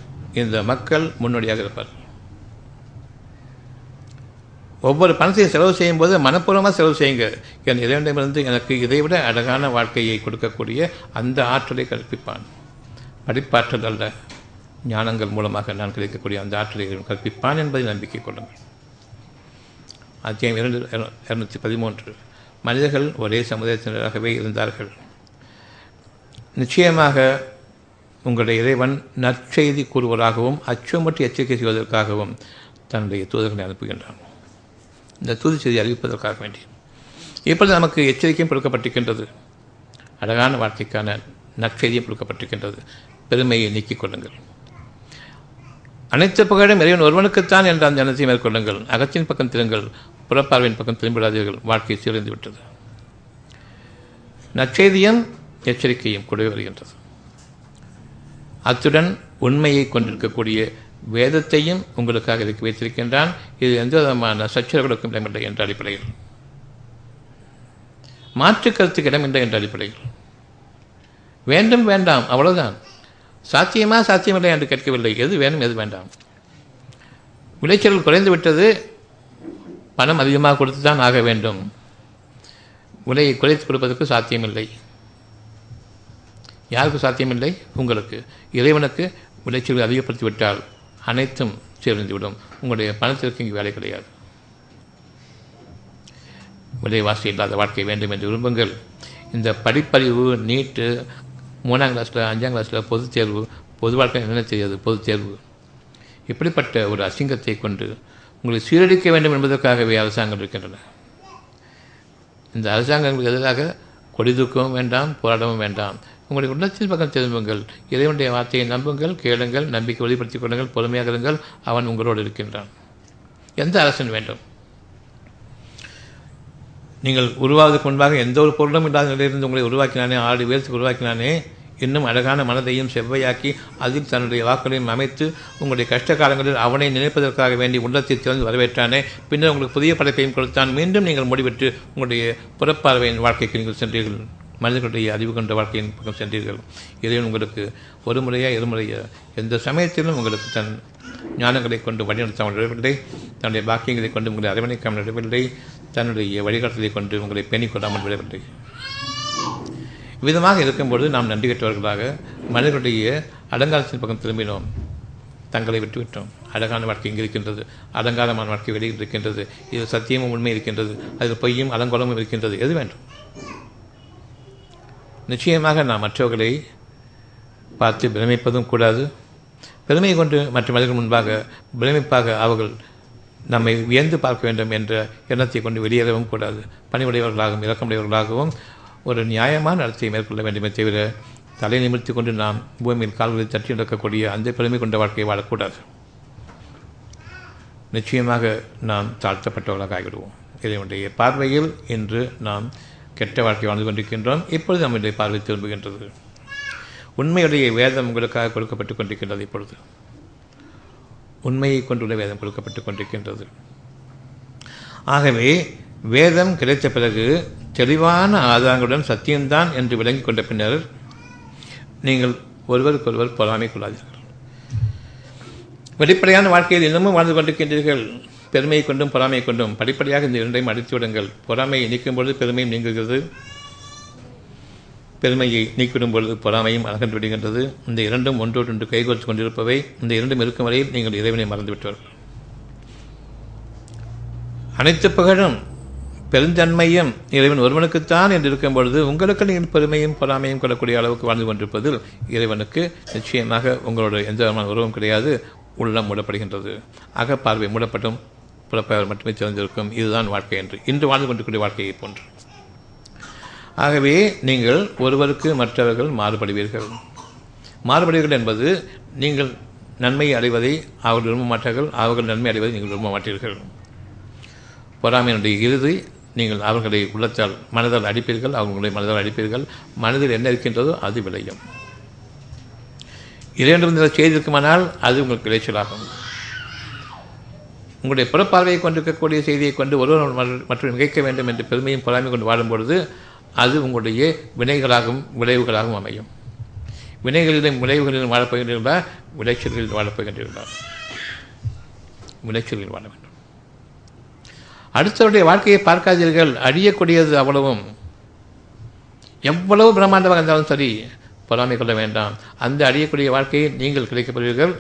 Speaker 1: இந்த மக்கள் முன்னோடியாக இருப்பார். ஒவ்வொரு பணத்தையும் செலவு செய்யும் போது மனப்பூர்வமாக செலவு செய்யுங்க. என் இறைவனிடமிருந்து எனக்கு இதைவிட அழகான வாழ்க்கையை கொடுக்கக்கூடிய அந்த ஆற்றலை கற்பிப்பான். படிப்பாற்றல் அல்ல ஞானங்கள் மூலமாக நான் கிடைக்கக்கூடிய அந்த ஆற்றலை கற்பிப்பான் என்பதை நம்பிக்கை கொள்ளுங்கள். அத்தியம் இரண்டு இரநூத்தி பதிமூன்று. மனிதர்கள் ஒரே சமுதாயத்தினராகவே இருந்தார்கள். நிச்சயமாக உங்களுடைய இறைவன் நற்செய்தி கூறுவதாகவும் அச்சமற்று எச்சரிக்கை செய்வதற்காகவும் தன்னுடைய தூதர்களை அனுப்புகின்றான். இந்த தூது செய்தி அறிவிப்பதற்காக வேண்டி. இப்பொழுது நமக்கு எச்சரிக்கையும் கொடுக்கப்பட்டிருக்கின்றது. அழகான வாழ்க்கைக்கான நற்செய்தியும் கொடுக்கப்பட்டிருக்கின்றது. பெருமையை நீக்கிக் கொள்ளுங்கள். அனைத்து புகழும் இறைவன் ஒருவனுக்குத்தான் என்ற அந்த எண்ணத்தை மேற்கொள்ளுங்கள். அகத்தின் பக்கம் திருங்கள் புறப்பார்வையின் பக்கம் திரும்பிடாதீர்கள். வாழ்க்கை சீரழிந்து விட்டது. நற்செய்தியும் எச்சரிக்கையும் கூடவே வருகின்றது. அத்துடன் உண்மையை கொண்டிருக்கக்கூடிய வேதத்தையும் உங்களுக்காக இறக்கி வைத்திருக்கின்றான். இது எந்த விதமான சச்சரவுகளுக்கும் இடமில்லை என்ற அடிப்படையில். மாற்று கருத்துக்கு இடமில்லை என்ற அடிப்படையில். வேண்டும் வேண்டாம் அவ்வளவுதான். சாத்தியமா சாத்தியமில்லை என்று கேட்கவில்லை. எது வேணும் எது வேண்டாம். விளைச்சல் குறைந்து விட்டது பணம் அதிகமாக கொடுத்து தான் ஆக வேண்டும். விலையை குறைத்து கொடுப்பதற்கு சாத்தியமில்லை. யாருக்கு சாத்தியமில்லை. உங்களுக்கு இறைவனுக்கு விளைச்சலை அதிகப்படுத்தி விட்டால் அனைத்தும் சேர்ந்துவிடும் உங்களுடைய பணத்திற்கு இங்கு வேலை கிடையாது. விலைவாசி இல்லாத வாழ்க்கை வேண்டும் என்று விரும்புங்கள். இந்த படிப்பறிவு நீட்டு மூணாம் கிளாஸில் அஞ்சாம் கிளாஸில் பொதுத் தேர்வு பொது வாழ்க்கை என்ன தெரியாது பொதுத் தேர்வு. இப்படிப்பட்ட ஒரு அசிங்கத்தை கொண்டு உங்களை சீரழிக்க வேண்டும் என்பதற்காகவே அரசாங்கம் இருக்கின்றன. இந்த அரசாங்கங்களுக்கு எதிராக கொடி தூக்கவும் வேண்டாம் போராடவும் வேண்டாம். உங்களுடைய உள்ளத்தின் பக்கம் திரும்புங்கள். இறைவனுடைய வார்த்தையை நம்புங்கள் கேளுங்கள் நம்பிக்கை வெளிப்படுத்திக் கொள்ளுங்கள் பொறுமையாக இருங்கள். அவன் உங்களோடு இருக்கின்றான். எந்த அரசன் வேண்டும்? நீங்கள் உருவாவதற்கு முன்பாக எந்த ஒரு பொருளும் இல்லாத நிலையிலிருந்து உங்களை உருவாக்கினானே ஆறு பேருக்கு உருவாக்கினானே இன்னும் அழகான மனதையும் செவ்வையாக்கி அதில் தன்னுடைய வாக்குகளையும் அமைத்து உங்களுடைய கஷ்ட காலங்களில் அவனை நினைப்பதற்காக வேண்டி உள்ளத்தை திறந்து வரவேற்றானே பின்னர் உங்களுக்கு புதிய படைப்பையும் கொடுத்தான். மீண்டும் நீங்கள் முடிவெற்று உங்களுடைய புறப்பார்வையின் வாழ்க்கைக்கு நீங்கள் சென்றீர்கள். மனிதர்களுடைய அறிவு கொண்ட வாழ்க்கையின் பக்கம் சென்றீர்கள். இறைவன் உங்களுக்கு ஒரு முறையா இருமுறையா எந்த சமயத்திலும் உங்களுக்கு தன் ஞானங்களை கொண்டு வழிநடத்தாமல் விடவில்லை தன்னுடைய பாக்கியங்களை கொண்டு உங்களை அரவணைக்காமல் விடவில்லை தன்னுடைய வழிகாட்டலை கொண்டு உங்களை பேணிக் கொள்ளாமல் விடவில்லை. விதமாக இருக்கும்பொழுது நாம் நன்றி கற்றவர்களாக மனிதர்களுடைய அலங்காரத்தின் பக்கம் திரும்பினோம். தங்களை விட்டுவிட்டோம். அழகான வாழ்க்கை இங்கே இருக்கின்றது. அலங்காரமான வாழ்க்கை வெளியில் இருக்கின்றது. இது சத்தியமும் உண்மை இருக்கின்றது. அதில் பொய்யும் அலங்கோலமும் இருக்கின்றது. எது வேண்டும்? நிச்சயமாக நாம் மற்றவர்களை பார்த்து பிரமிப்பதும் கூடாது. பெருமை கொண்டு மற்ற மனிதர்கள் முன்பாக பிரமிப்பாக அவர்கள் நம்மை வியந்து பார்க்க வேண்டும் என்ற எண்ணத்தை கொண்டு வெளியேறவும் கூடாது. பணிவுடையவர்களாகவும் இறக்கமுடையவர்களாகவும் ஒரு நியாயமான நடத்தையை மேற்கொள்ள வேண்டுமே தவிர தலை நிமிர்த்தி கொண்டு நாம் பூமியில் கால்களை தட்டி நடக்கக்கூடிய அந்த பெருமை கொண்ட வாழ்க்கையை வாழக்கூடாது. நிச்சயமாக நாம் தாழ்த்தப்பட்டவர்களாக ஆகிவிடுவோம். இதனுடைய பார்வையில் இன்று நாம் கெட்ட வாழ்க்கை வாழ்ந்து கொண்டிருக்கின்றோம். இப்பொழுது நம்முடைய பார்வை திரும்புகின்றது. உண்மையுடைய வேதம் உங்களுக்காக கொடுக்கப்பட்டுக் கொண்டிருக்கின்றது இப்பொழுது. உண்மையை கொண்டுள்ள வேதம் கொடுக்கப்பட்டுக் கொண்டிருக்கின்றது. ஆகவே வேதம் கிடைத்த பிறகு தெளிவான ஆதாரங்களுடன் சத்தியம்தான் என்று விளங்கிக் கொண்ட பின்னர் நீங்கள் ஒருவருக்கொருவர் பொறாமை கொள்ளாதீர்கள். வெளிப்படையான வாழ்க்கையில் இன்னமும் வாழ்ந்து கொண்டிருக்கின்றீர்கள். பெருமையை கொண்டும் பொறாமை கொண்டும் படிப்படியாக இந்த இரண்டையும் அடித்து விடுங்கள். பொறாமையை நீக்கும் பொழுது பெருமையும் நீங்குகிறது. பெருமையை நீக்கிவிடும் பொழுது பொறாமையும் அகன்று விடுகின்றது. இந்த இரண்டும் ஒன்றோடொன்று கைகோர்த்து கொண்டிருப்பவை. இந்த இரண்டும் இருக்கும் வரையில் நீங்கள் இறைவனை மறந்துவிட்டீர்கள் அனைத்து புகழும் பெருந்தன்மையும் இறைவன் ஒருவனுக்குத்தான் என்று இருக்கும் பொழுது உங்களுக்கு நீங்கள் பெருமையும் பொறாமையும் கொள்ளக்கூடிய அளவுக்கு வாழ்ந்து கொண்டிருப்பதில் இறைவனுக்கு நிச்சயமாக உங்களோட எந்த விதமான உறவும் கிடையாது. உள்ளம் மூடப்படுகின்றது. அகப்பார்வை மூடப்பட்டும். பிறப்பவர் மட்டுமே சிறந்திருக்கும் இதுதான் வாழ்க்கை என்று. இன்று வாழ்ந்து கொண்டிருக்கூடிய வாழ்க்கையை போன்று. ஆகவே நீங்கள் ஒருவருக்கு மற்றவர்கள் மாறுபடுவீர்கள். மாறுபடுவீர்கள் என்பது நீங்கள் நன்மை அடைவதை அவர்கள் விரும்ப மாட்டார்கள். அவர்கள் நன்மை அடைவதை நீங்கள் விரும்ப மாட்டீர்கள். பொறாமையினுடைய இறுதி. நீங்கள் அவர்களை உள்ளத்தால் மனதால் அடிப்பீர்கள். அவர்களுடைய மனதால் அடிப்பீர்கள். மனதில் என்ன இருக்கின்றதோ அது விளையும். இரண்டும் செய்திருக்குமானால் அது உங்களுக்கு இளைச்சலாகும் உங்களுடைய புறப்பார்வையை கொண்டிருக்கக்கூடிய செய்தியை கொண்டு ஒருவர் மற்றும் நிகழ்க்க வேண்டும் என்று பெருமையும் பொறாமை கொண்டு வாழும் பொழுது அது உங்களுடைய வினைகளாகவும் விளைவுகளாகவும் அமையும். வினைகளிலும் விளைவுகளிலும் வாழப்போகின்றீர்களா விளைச்சல்களில் வாழப்போகின்றீர்களா விளைச்சல்களில் வாழ வேண்டும். அடுத்தவருடைய வாழ்க்கையை பார்க்காதீர்கள். அழியக்கூடியது அவ்வளவும். எவ்வளவு பிரம்மாண்டமாக இருந்தாலும் சரி பொறாமை கொள்ள வேண்டாம். அந்த அழியக்கூடிய வாழ்க்கையை நீங்கள் கிடைக்கப்படுவீர்கள்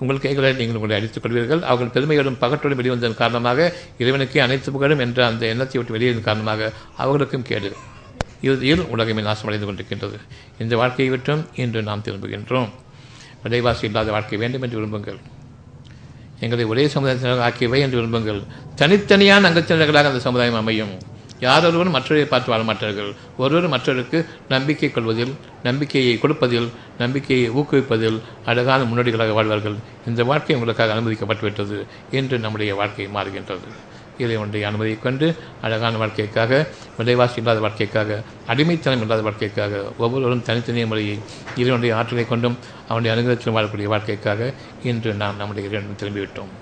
Speaker 1: உங்கள் கைகளை நீங்கள் உங்களை அடித்துக் கொள்வீர்கள். அவர்கள் பெருமையோடும் பகற்றோடும் வெளிவந்ததன் காரணமாக இறைவனுக்கே அனைத்து புகழும் என்ற அந்த எண்ணத்தை விட்டு வெளியேறின் காரணமாக அவர்களுக்கும் கேடு. இறுதியில் உலகமே நாசமடைந்து கொண்டிருக்கின்றது. இந்த வாழ்க்கையை விட்டும் இன்று நாம் திரும்புகின்றோம். விலைவாசி இல்லாத வாழ்க்கை வேண்டும் என்று விரும்புங்கள். எங்களை ஒரே சமுதாயத்தினராக ஆக்கியவை என்று விரும்புங்கள். தனித்தனியான அங்கத்தினர்களாக அந்த சமுதாயம் அமையும். யாரொருவரும் மற்றவரை பார்த்து வாழ மாட்டார்கள். ஒருவர் மற்றவருக்கு நம்பிக்கை கொள்வதில் நம்பிக்கையை கொடுப்பதில் நம்பிக்கையை ஊக்குவிப்பதில் அழகான முன்னோடிகளாக வாழ்வார்கள். இந்த வாழ்க்கை உங்களுக்காக அனுமதிக்கப்பட்டுவிட்டது என்று நம்முடைய வாழ்க்கை மாறுகின்றது. இறைவனுடைய அனுமதியை கொண்டு அழகான வாழ்க்கைக்காக விலைவாசி இல்லாத வாழ்க்கைக்காக அடிமைத்தனம் இல்லாத வாழ்க்கைக்காக ஒவ்வொருவரும் தனித்தனிய முறையை இறைவனுடைய ஆற்றலை கொண்டும் அவனுடைய அனுகிரகத்தில் வாழக்கூடிய வாழ்க்கைக்காக இன்று நாம் நம்முடைய இறைவன் திரும்பிவிட்டோம்.